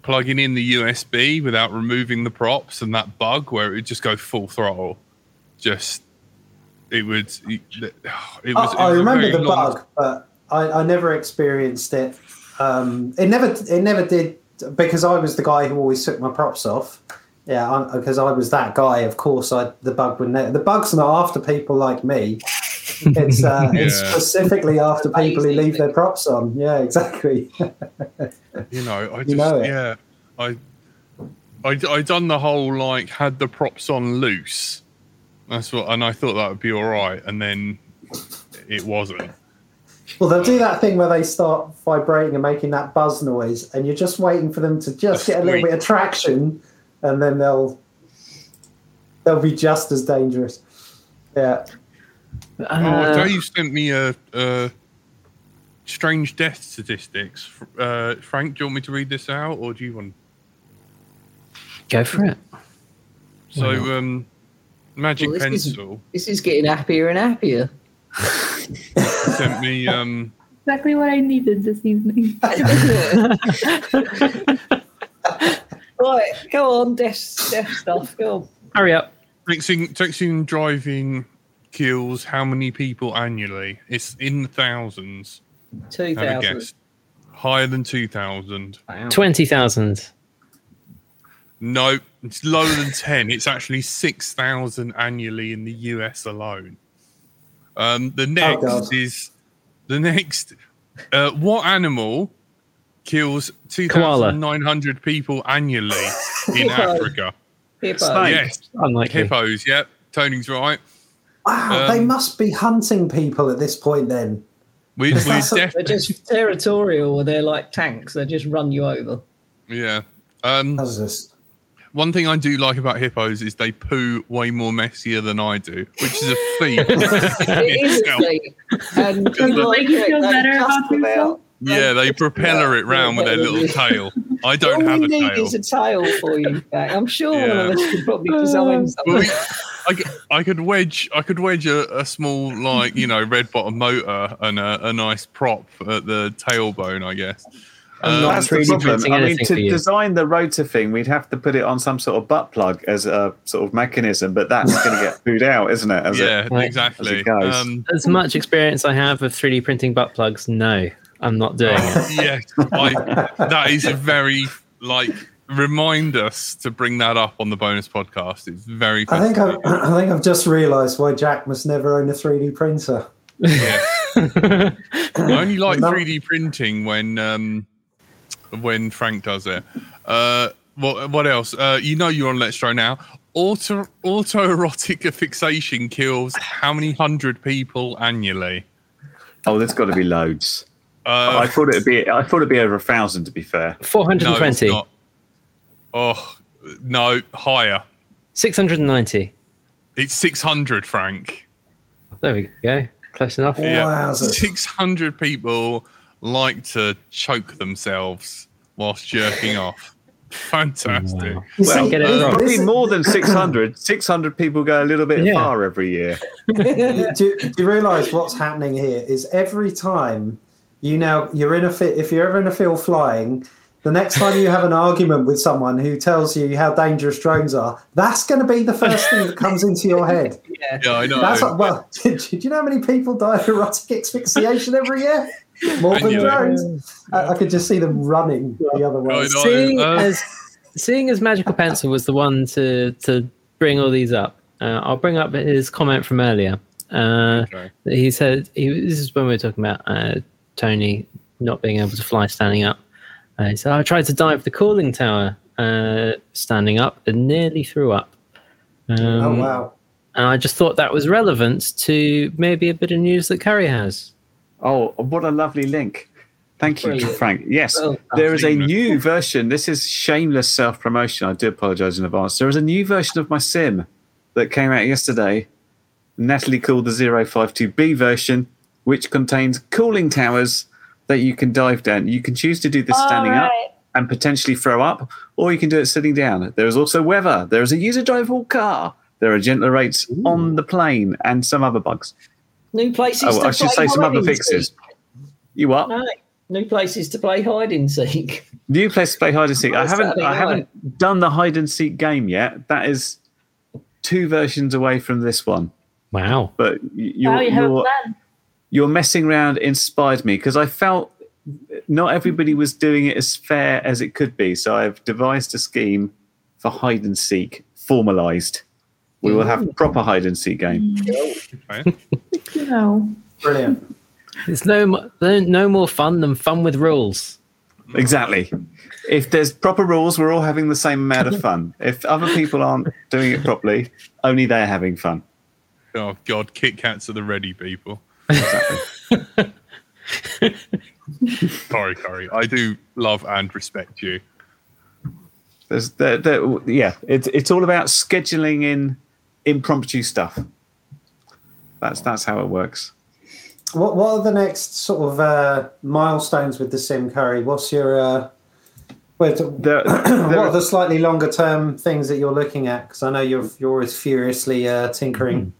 D: plugging in the USB without removing the props, and that bug where it would just go full throttle. Just it would. It, it was.
G: I,
D: it was a
G: remember the
D: long-
G: bug, but I, I never experienced it. Um, it never it never did because I was the guy who always took my props off. Yeah, because I was that guy. Of course, I the bug would ne- the bug's not after people like me. It's uh, it's specifically after people who leave their props on. Yeah, exactly.
D: You know, I just
G: You know it.
D: yeah, I, I I done the whole like had the props on loose. That's what, and I thought that would be all right, and then it wasn't.
G: Well, they'll do that thing where they start vibrating and making that buzz noise, and you're just waiting for them to just
D: The
G: get a little bit of traction, and then they'll they'll be just as dangerous. Yeah.
D: Oh,
B: uh,
D: Dave sent me a, a strange death statistics. Uh, Frank, do you want me to read this out, or do you want?
B: go for it.
D: So, um, Magic
C: Well, this is-
D: Pencil
C: This is getting happier and happier.
D: sent me. Um,
H: Exactly what I needed this evening.
C: right, go on, death, death stuff. Go on.
B: Hurry up.
D: texting, texting driving kills how many people annually? It's in the thousands.
C: Two
D: Have a
C: thousand.
D: guess. Higher than two thousand.
B: Twenty thousand.
D: No, it's lower than 10. It's actually 6,000 annually in the US alone. Um, the next
G: God.
D: is the next. Uh, what animal kills 2,900 people annually in
C: Hippo.
D: Africa?
C: Hippo.
A: Snake.
D: Yes,
B: Unlikely.
D: hippos. Yep, Tony's right.
G: Wow, they
D: Um,
G: must be hunting people at this point then.
D: We, we're
G: That's a-
C: They're just territorial, or they're like tanks. They just run you over.
D: Yeah. Um,
G: That's just
D: one thing I do like about hippos is they poo way more messier than I do, which is a feat.
C: It is a thing. And
H: Does it
C: like
H: make you feel better about yourself?
D: Yeah, they propeller it
C: about
D: round with their little tail. I don't
C: All
D: have
C: we
D: a
C: need
D: tail.
C: is a tail for you. Jack. I'm sure one of us could probably design
D: Well,
C: something.
D: we- I, could, I could wedge I could wedge a, a small like you know red bottom motor and a, a nice prop at the tailbone I guess
B: I'm not
A: That's the
B: 3D
A: problem.
B: printing
A: I mean,
B: anything
A: to
B: for you.
A: design the rotor thing, we'd have to put it on some sort of butt plug as a sort of mechanism, but that's going to get booed out, isn't it? As
D: yeah,
A: it,
B: Right.
D: exactly.
A: as it goes.
D: Um,
B: As much experience I have of 3D printing butt plugs, no, I'm not doing it.
D: yes, I, that is a very like remind us to bring that up on the bonus podcast. It's very.
G: I think I've. I think I've just realised why Jack must never own a 3D printer.
D: Yeah. I only like
G: No.
D: 3D printing when um when Frank does it. Uh, what what else? Uh, you know you're on Let's Try now. Auto autoerotic fixation kills how many hundred people annually?
A: oh, there's got to be loads.
D: Uh,
A: I thought it'd be. I thought it'd be over a thousand. To be fair,
B: 420,
D: not. Oh no, higher.
B: 690.
D: It's 600, Frank.
B: There we go. Close enough.
D: Yeah.
G: Wowzers.
D: 600 people like to choke themselves whilst jerking off. Fantastic.
B: Wow. Well,
G: see,
B: get it wrong.
A: probably more than 600. 600 people go a little bit
B: Yeah.
A: far every year.
G: do, do you realise what's happening here is every time you now you're in a fit if you're ever in a field flying the next time you have an argument with someone who tells you how dangerous drones are that's going to be the first thing that comes into your head
D: Yeah, I know.
G: that's like, well do you know how many people die of erotic asphyxiation every year more than
D: Yeah.
G: drones I, I could just see them running the other way
B: Seeing
D: uh,
B: as seeing as Magical Pencil was the one to to bring all these up, uh, I'll bring up his comment from earlier. Uh,
D: Okay.
B: He said he, this is when we were talking about uh, Tony not being able to fly standing up. Uh, he said I tried to dive the cooling tower uh, standing up and nearly threw up. Um,
G: oh wow
B: And I just thought that was relevant to maybe a bit of news that Curry has.
A: Oh, what a lovely link. Thank you,
B: Brilliant.
A: Frank. Yes,
B: Well,
A: there is a new version. This is shameless self promotion. I do apologize in advance. There is a new version of my sim that came out yesterday. Natalie called the 052B version, which contains cooling towers that you can dive down. You can choose to do this standing up and potentially throw up, or you can do it sitting down. There is also weather. There is a user drivable car. There are gentler rates on the plane and some other bugs.
C: New places.
A: Oh,
C: to
A: I should
C: play
A: say some other fixes.
C: seek.
A: You what?
C: No, new places to play hide and seek.
A: New place to play hide and seek. I haven't. I
C: night.
A: haven't done the hide and seek game yet. That is two versions away from this one.
B: Wow.
A: But you're
H: Wow, you have
A: you're,
H: plan.
A: You're messing around inspired me because I felt not everybody was doing it as fair as it could be. So I've devised a scheme for hide and seek, formalized. We will have a proper hide and seek game.
D: Okay.
H: You know.
G: brilliant
B: It's no, no no more fun than fun with rules.
A: Exactly. If there's proper rules, we're all having the same amount of fun. If other people aren't doing it properly, only they're having fun.
D: Oh God, Kit Kats are the ready people.
A: Exactly.
D: Sorry, Curry. I do love and respect you.
A: There's, there, there, yeah, it's it's all about scheduling in impromptu stuff. That's that's how it works.
G: What What are the next sort of uh, milestones with the Sim Curry? What's your uh, where to,
A: There,
G: what are the slightly longer term things that you're looking at? Because I know you're you're always furiously uh, tinkering.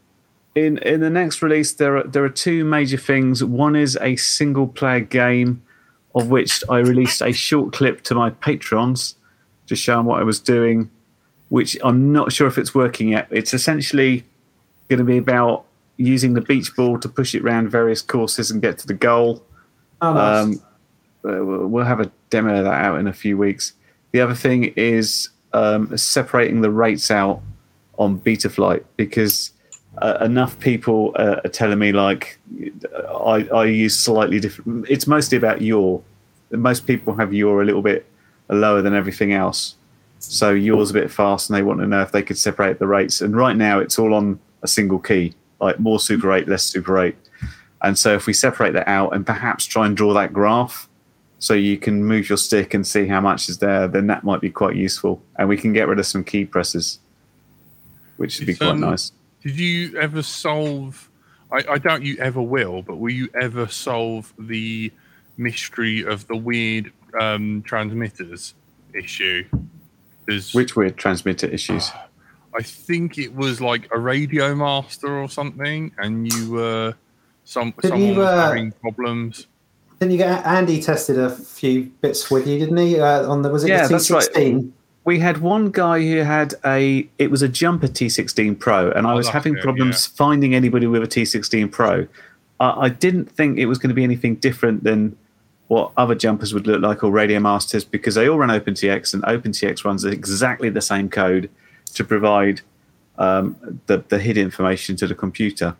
A: In in the next release, there are there are two major things. One is a single player game, of which I released a short clip to my patrons to show them what I was doing, which I'm not sure if it's working yet. It's essentially going to be about using the beach ball to push it around various courses and get to the goal.
G: Oh, nice.
A: Um, we'll we'll have a demo of that out in a few weeks. The other thing is um, separating the rates out on Betaflight because uh, enough people uh, are telling me like I, I use slightly different. It's mostly about your. Most people have your a little bit lower than everything else, so yours a bit fast, and they want to know if they could separate the rates. And right now, it's all on a single key, like more super rate, less super rate. And so if we separate that out and perhaps try and draw that graph so you can move your stick and see how much is there, then that might be quite useful. And we can get rid of some key presses, which would be
D: It's,
A: quite
D: um,
A: nice.
D: Did you ever solve? I, I doubt you ever will, but will you ever solve the mystery of the weird um, transmitters issue? 'Cause
A: Which weird transmitter issues.
D: I think it was like a radio master or something, and you were some
G: Did
D: someone
G: you,
D: was
G: uh,
D: having problems.
G: Didn't you get Andy tested a few bits with you, didn't he? Uh, on the was it
A: Yeah,
G: the
A: that's right.
G: T16?
A: we had one guy who had a it was a jumper T16 Pro, and I
D: Oh,
A: was having
D: it,
A: problems finding anybody with a T16 Pro. I, I didn't think it was going to be anything different than what other jumpers would look like or Radio Masters because they all run OpenTX, and OpenTX runs exactly the same code to provide um, the the HID information to the computer.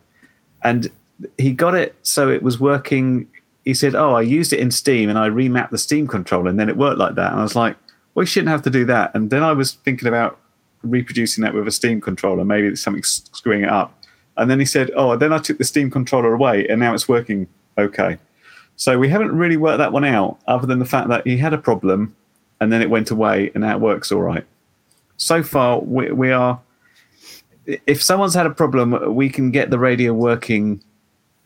A: And he got it so it was working. He said, "Oh, I used it in Steam and I remapped the Steam controller, and then it worked like that." And I was like, "Well, you shouldn't have to do that." And then I was thinking about reproducing that with a Steam controller. Maybe it's something screwing it up. And then he said, "Oh, then I took the Steam controller away, and now it's working okay." So we haven't really worked that one out, other than the fact that he had a problem, and then it went away, and now it works all right. So far, we, we are. If someone's had a problem, we can get the radio working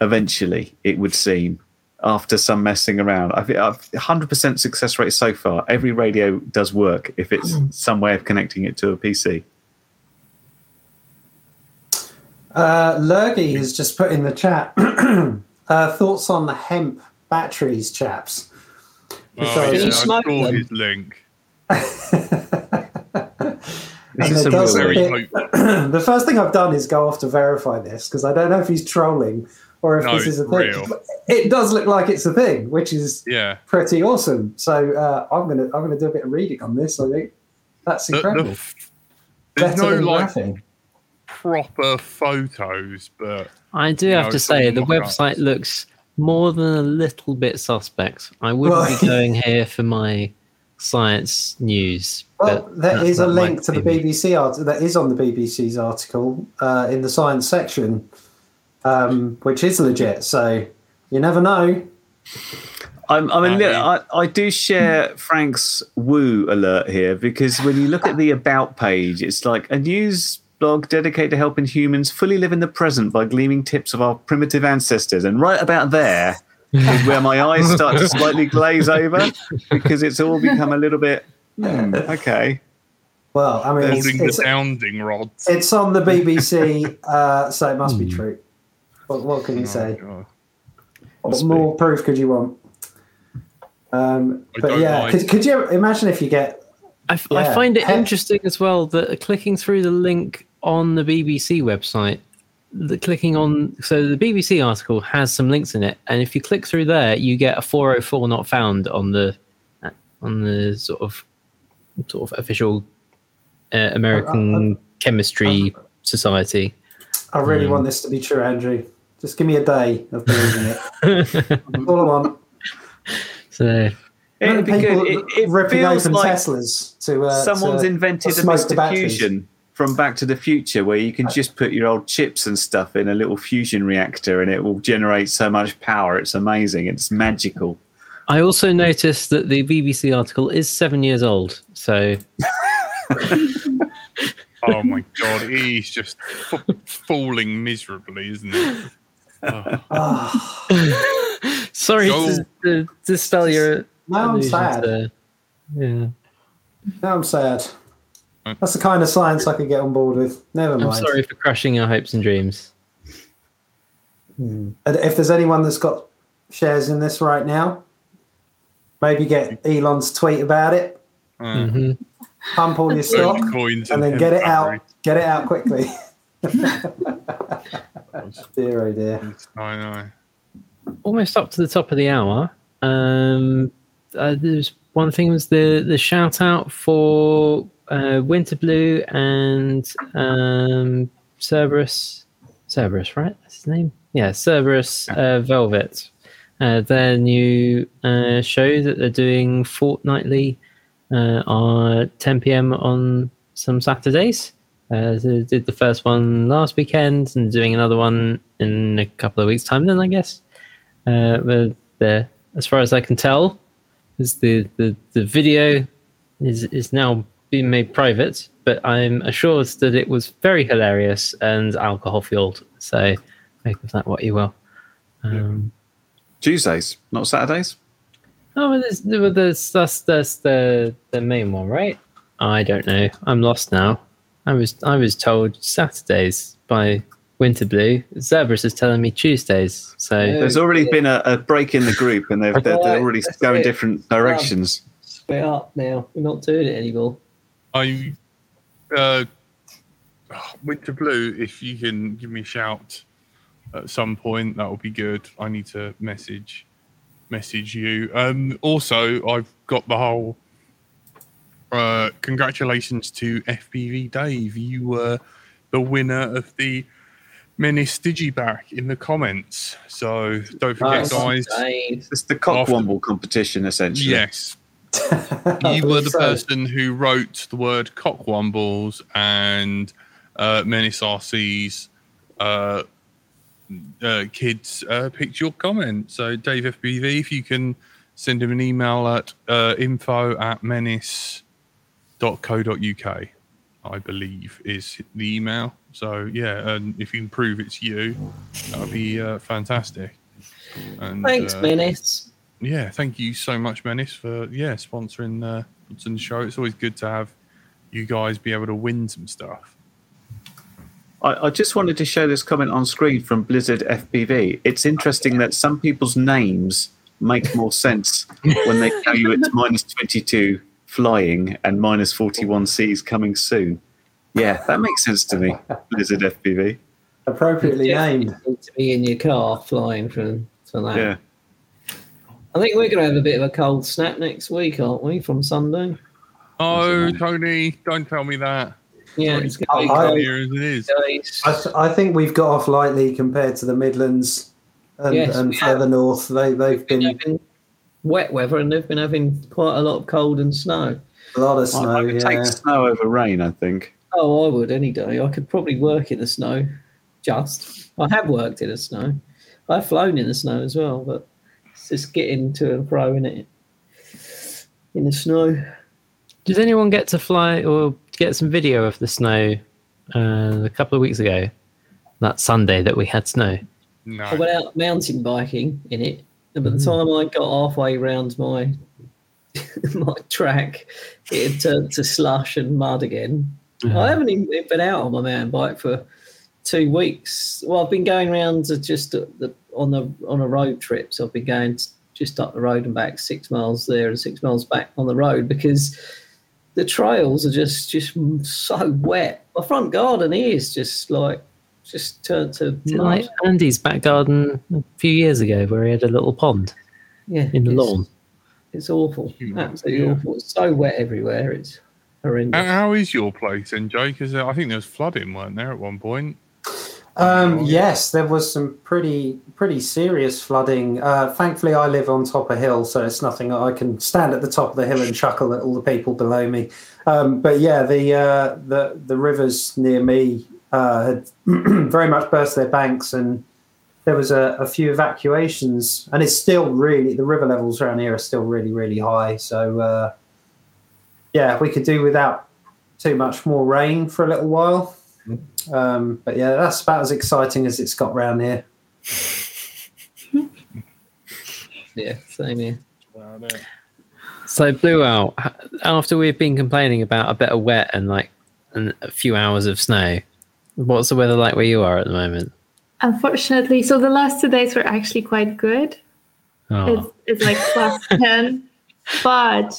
A: eventually. It would seem after some messing around. I think I've 100% success rate so far. Every radio does work if it's some way of connecting it to a PC.
G: Uh, Lurgy has just put in the chat uh, thoughts on the hemp batteries, chaps.
D: Oh,
C: you
D: yeah, I
C: smoke
D: saw
C: them?
D: his link.
A: This is a
G: does
D: Very
G: bit-
D: hope.
G: the first thing I've done is go off to verify this because I don't know if he's trolling or if
D: No,
G: this is a thing.
D: real.
G: It does look like it's a thing, which is
D: Yeah.
G: pretty awesome. So uh, I'm gonna I'm gonna do a bit of reading on this. I think that's
D: The, the,
G: incredible.
D: f- there's
G: Better
D: no
G: than
D: like
G: nothing.
D: proper photos, but
B: I do have
D: know,
B: to say the
D: mock-ups.
B: website looks more than a little bit suspect. I wouldn't
G: Right.
B: be going here for my science news.
G: Well,
B: but
G: there a link to the. BBC article that is on the BBC's article uh, in the science section, um, which is legit. So you never know.
A: I'm, I'm a
D: I
A: little,
D: mean-
A: I, I do share Frank's woo alert here because when you look at the about page, it's like a news blog dedicated to helping humans fully live in the present by gleaming tips of our primitive ancestors. And right about there is where my eyes start to slightly glaze over because it's all become a little bit, hmm, okay.
G: Well, I mean, it's,
D: the
G: it's,
D: sounding rods.
G: it's on the BBC, uh, so it must be true. What, what can you say?
D: God.
G: What
A: Must
G: more proof could you want? Um, but yeah,
D: mind.
G: could, could you imagine if you get
B: I, f-
G: Yeah.
B: I find it
G: Hemp-
B: interesting as well that clicking through the link on the BBC website, the clicking on so the BBC article has some links in it, and if you click through there, you get a 404 not found on the on the sort of sort of official uh, American Chemistry Society.
G: I really
B: Mm.
G: want this to be true, Andrew. Just give me a day of believing it. That's all I want.
B: So
A: It'd be good. It, it feels
G: open
A: like
G: Teslas to uh,
A: someone's
G: to-
A: invented a Mr. Fusion from Back to the Future where you can just put your old chips and stuff in a little fusion reactor and it will generate so much power. It's amazing. It's magical.
B: I also noticed that the BBC article is seven years old. So
D: Oh my god, he's just f- falling miserably, isn't it? Oh,
B: sorry
D: Go-
B: to, to dispel your.
G: now I'm sad.
B: there. Yeah.
G: Now I'm sad. That's the kind of science I could get on board with. Never mind.
B: I'm
G: mind.
B: sorry for crushing your hopes and dreams.
G: And if there's anyone that's got shares in this right now, maybe get Elon's tweet about it.
D: uh,
B: hmm
G: Pump all your stock
D: Dogecoins
G: and then get it out. Get it out quickly. dear, oh dear.
D: I know.
B: Almost up to the top of the hour. Um, uh, there's one thing was the the shout out for uh, Winter Blue and um, Cerberus. Cerberus, right? That's his name. Yeah, Cerberus uh, Velvet. Uh, their new uh, show that they're doing fortnightly uh, on 10 p.m. on some Saturdays. Uh, they did the first one last weekend and doing another one in a couple of weeks' time. Then I guess. Uh, but the, as far as I can tell, is the, the, the video is is now being made private. But I'm assured that it was very hilarious and alcohol fueled. So make of that what you will. Um,
A: Tuesdays, not Saturdays.
B: Oh, well, there's, well, there's, that's that's the the main one, right? I don't know. I'm lost now. I was I was told Saturdays by Winter Blue. Cerberus is telling me Tuesdays. So
A: There's already been a, a break in the group, and they've, they're, they're already
C: That's
A: going
C: it.
A: different directions.
C: Split up now. We're not doing it anymore.
D: I uh, oh, Winter Blue. If you can give me a shout at some point, that would be good. I need to message message you. Um, also, I've got the whole. Uh, congratulations to FPV Dave. You were the winner of the Menace Digiback in the comments. So don't forget,
C: Nice.
D: guys.
A: It's the cockwomble competition, essentially.
D: Yes, you were the
G: so.
D: person who wrote the word cockwombles and uh, Menace RC's uh, uh, kids uh, picked your comment. So, Dave FPV, if you can send him an email at uh, info at menace.co.uk, I believe is the email. So, yeah, and if you can prove it's you, that would be uh, fantastic. And,
C: Thanks,
D: uh,
C: Menace.
D: yeah, thank you so much, Menace, for yeah sponsoring uh, sponsoring the show. It's always good to have you guys be able to win some stuff.
A: I, I just wanted to show this comment on screen from Blizzard FPV. It's interesting that some people's names make more sense when they tell you it's minus 22 flying and minus 41 Cs coming soon. Yeah, that makes sense to me, Blizzard FPV.
G: Appropriately
C: Yeah,
G: named.
C: to be in your car flying from for that.
A: Yeah.
C: I think we're going to have a bit of a cold snap next week, aren't we, from Sunday?
D: Oh, Tony, don't tell me that.
C: Yeah,
D: It's
C: it's going
G: I-
C: to be
D: here as it is.
G: I, th- I think we've got off lightly compared to the Midlands and,
C: Yes,
G: and
C: we have.
G: further north. They, they've
C: been
G: been
C: having wet weather and they've been having quite a lot of cold and snow.
G: a lot of
A: I,
G: snow.
A: I would
G: yeah.
A: take snow over rain, I think.
C: Oh, I would any day. I could probably work in the snow. Just, I have worked in the snow. I've flown in the snow as well, but it's just getting to and fro in it in the snow.
B: Did anyone get to fly or get some video of the snow uh, a couple of weeks ago? That Sunday that we had snow.
D: No.
C: I went out mountain biking in it, and by the mm-hmm. time I got halfway round my my track, it turned to slush and mud again. I haven't even been out on my mountain bike for two weeks. Well, I've been going around to just the, on the on a road trip. So I've been going just up the road and back six miles there and six miles back on the road because the trails are just just so wet. My front garden is just like just turned to
B: Is like Andy's back garden a few years ago where he had a little pond
C: yeah,
B: in the
C: it's-
B: lawn?
C: It's awful, absolutely
D: yeah.
C: awful. It's so wet everywhere. It's horrendous.
D: How, how is your place, NJ? Because I think there was flooding, weren't there, at one point?
G: Um, yes, there was some pretty pretty serious flooding. Uh, thankfully, I live on top of a hill, so it's nothing. I can stand at the top of the hill and chuckle at all the people below me. Um, but yeah, the uh, the the rivers near me uh, had very much burst their banks, and there was a, a few evacuations. And it's still really the river levels around here are still really really high. So uh, yeah, we could do without too much more rain for a little while. Um, but yeah, that's about as exciting as it's got round here.
C: Yeah, same here.
B: So blew out after we've been complaining about a bit of wet and like and a few hours of snow. What's the weather like where you are at the moment?
H: Unfortunately, so the last two days were actually quite good.
B: Oh,
H: It's, it's like plus 10, but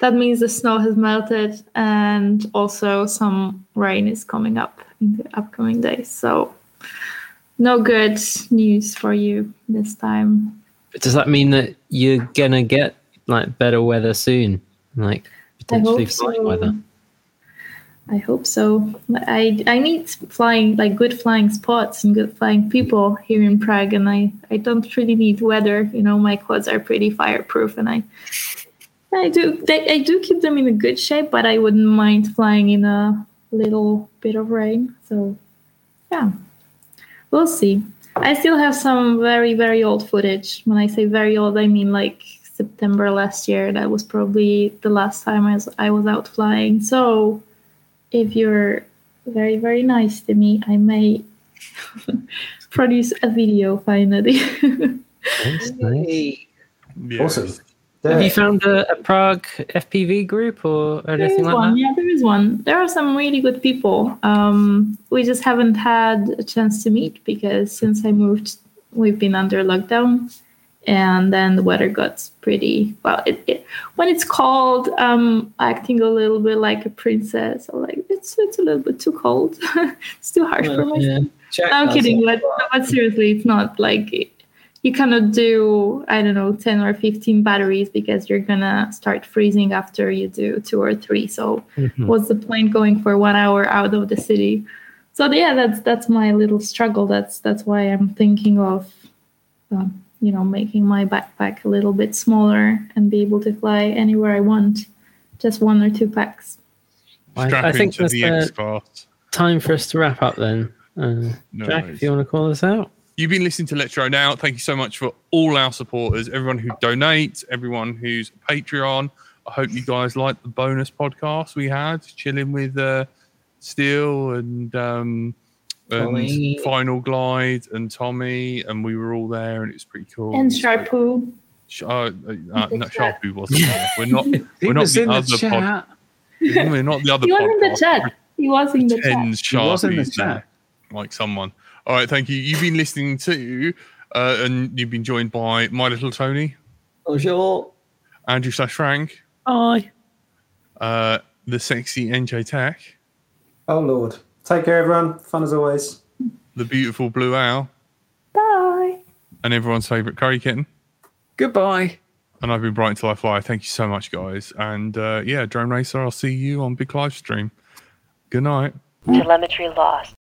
H: that means the snow has melted and also some rain is coming up in the upcoming days. So, no good news for you this time.
B: does that mean that you're gonna get like better weather soon? Like potentially
H: hope so.
B: weather.
H: I hope so. I I need flying like good flying spots and good flying people here in Prague, and I I don't really need weather. You know, my quads are pretty fireproof, and I I do they, I do keep them in a good shape, but I wouldn't mind flying in a little bit of rain. So yeah, we'll see. I still have some very very old footage. When I say very old, I mean like September last year. That was probably the last time I was I was out flying. So if you're very very nice to me i may produce a video finally
B: Nice, nice.
C: Hey,
D: Yeah.
G: Awesome.
B: Have you found a, a Prague FPV group or
H: There
B: anything
H: is
B: like
H: one.
B: that?
H: Yeah, there is one. There are some really good people. Um, we just haven't had a chance to meet because since I moved, we've been under lockdown, and then the weather got pretty well. It, it, when it's cold, um, acting a little bit like a princess. Or like it's it's a little bit too cold. it's too harsh for my
C: Yeah. Jack
H: I'm kidding, but, but seriously, it's not like you cannot do I don't know ten or fifteen batteries because you're gonna start freezing after you do two or three. So
B: Mhm.
H: what's the point going for one hour out of the city? So yeah, that's that's my little struggle. That's that's why I'm thinking of, um, you know, making my backpack a little bit smaller and be able to fly anywhere I want, just one or two packs.
B: I-
D: Strap
B: I think
D: into
B: that's
D: the X
B: time for us to wrap up then. Uh,
D: No
B: Jack,
D: worries.
B: if you want to call us out.
D: You've been listening to Let's Drone Out. Thank you so much for all our supporters, everyone who donates, everyone who's a Patreon. I hope you guys liked the bonus podcast we had, chilling with uh, Steel and um, and
C: Tommy.
D: Final Glide and Tommy, and we were all there, and it was pretty cool.
H: And Charpu.
D: Sh- uh, uh, no, Charpu wasn't there. We're not.
A: He
D: We're not
A: was
D: the
A: in the
D: other
A: chat.
D: Pod- We're not the other
H: He was in the chat. He was in the chat.
D: Pretend
A: He was in the chat.
D: like someone. All right, thank you. You've been listening to, uh, and you've been joined by My Little Tony,
C: Bonjour.
D: Andrew slash Frank,
B: Bye.
D: uh, the sexy NJ Tech,
G: Oh Lord. Take care, everyone. Fun as always.
D: the beautiful Blue Owl,
H: Bye.
D: and everyone's favourite Curry Kitten.
A: Goodbye.
D: And I've been Bright Until I Fly. Thank you so much, guys. And uh, yeah, Drone Racer, I'll see you on Big Live Stream. Good night.
E: Telemetry lost.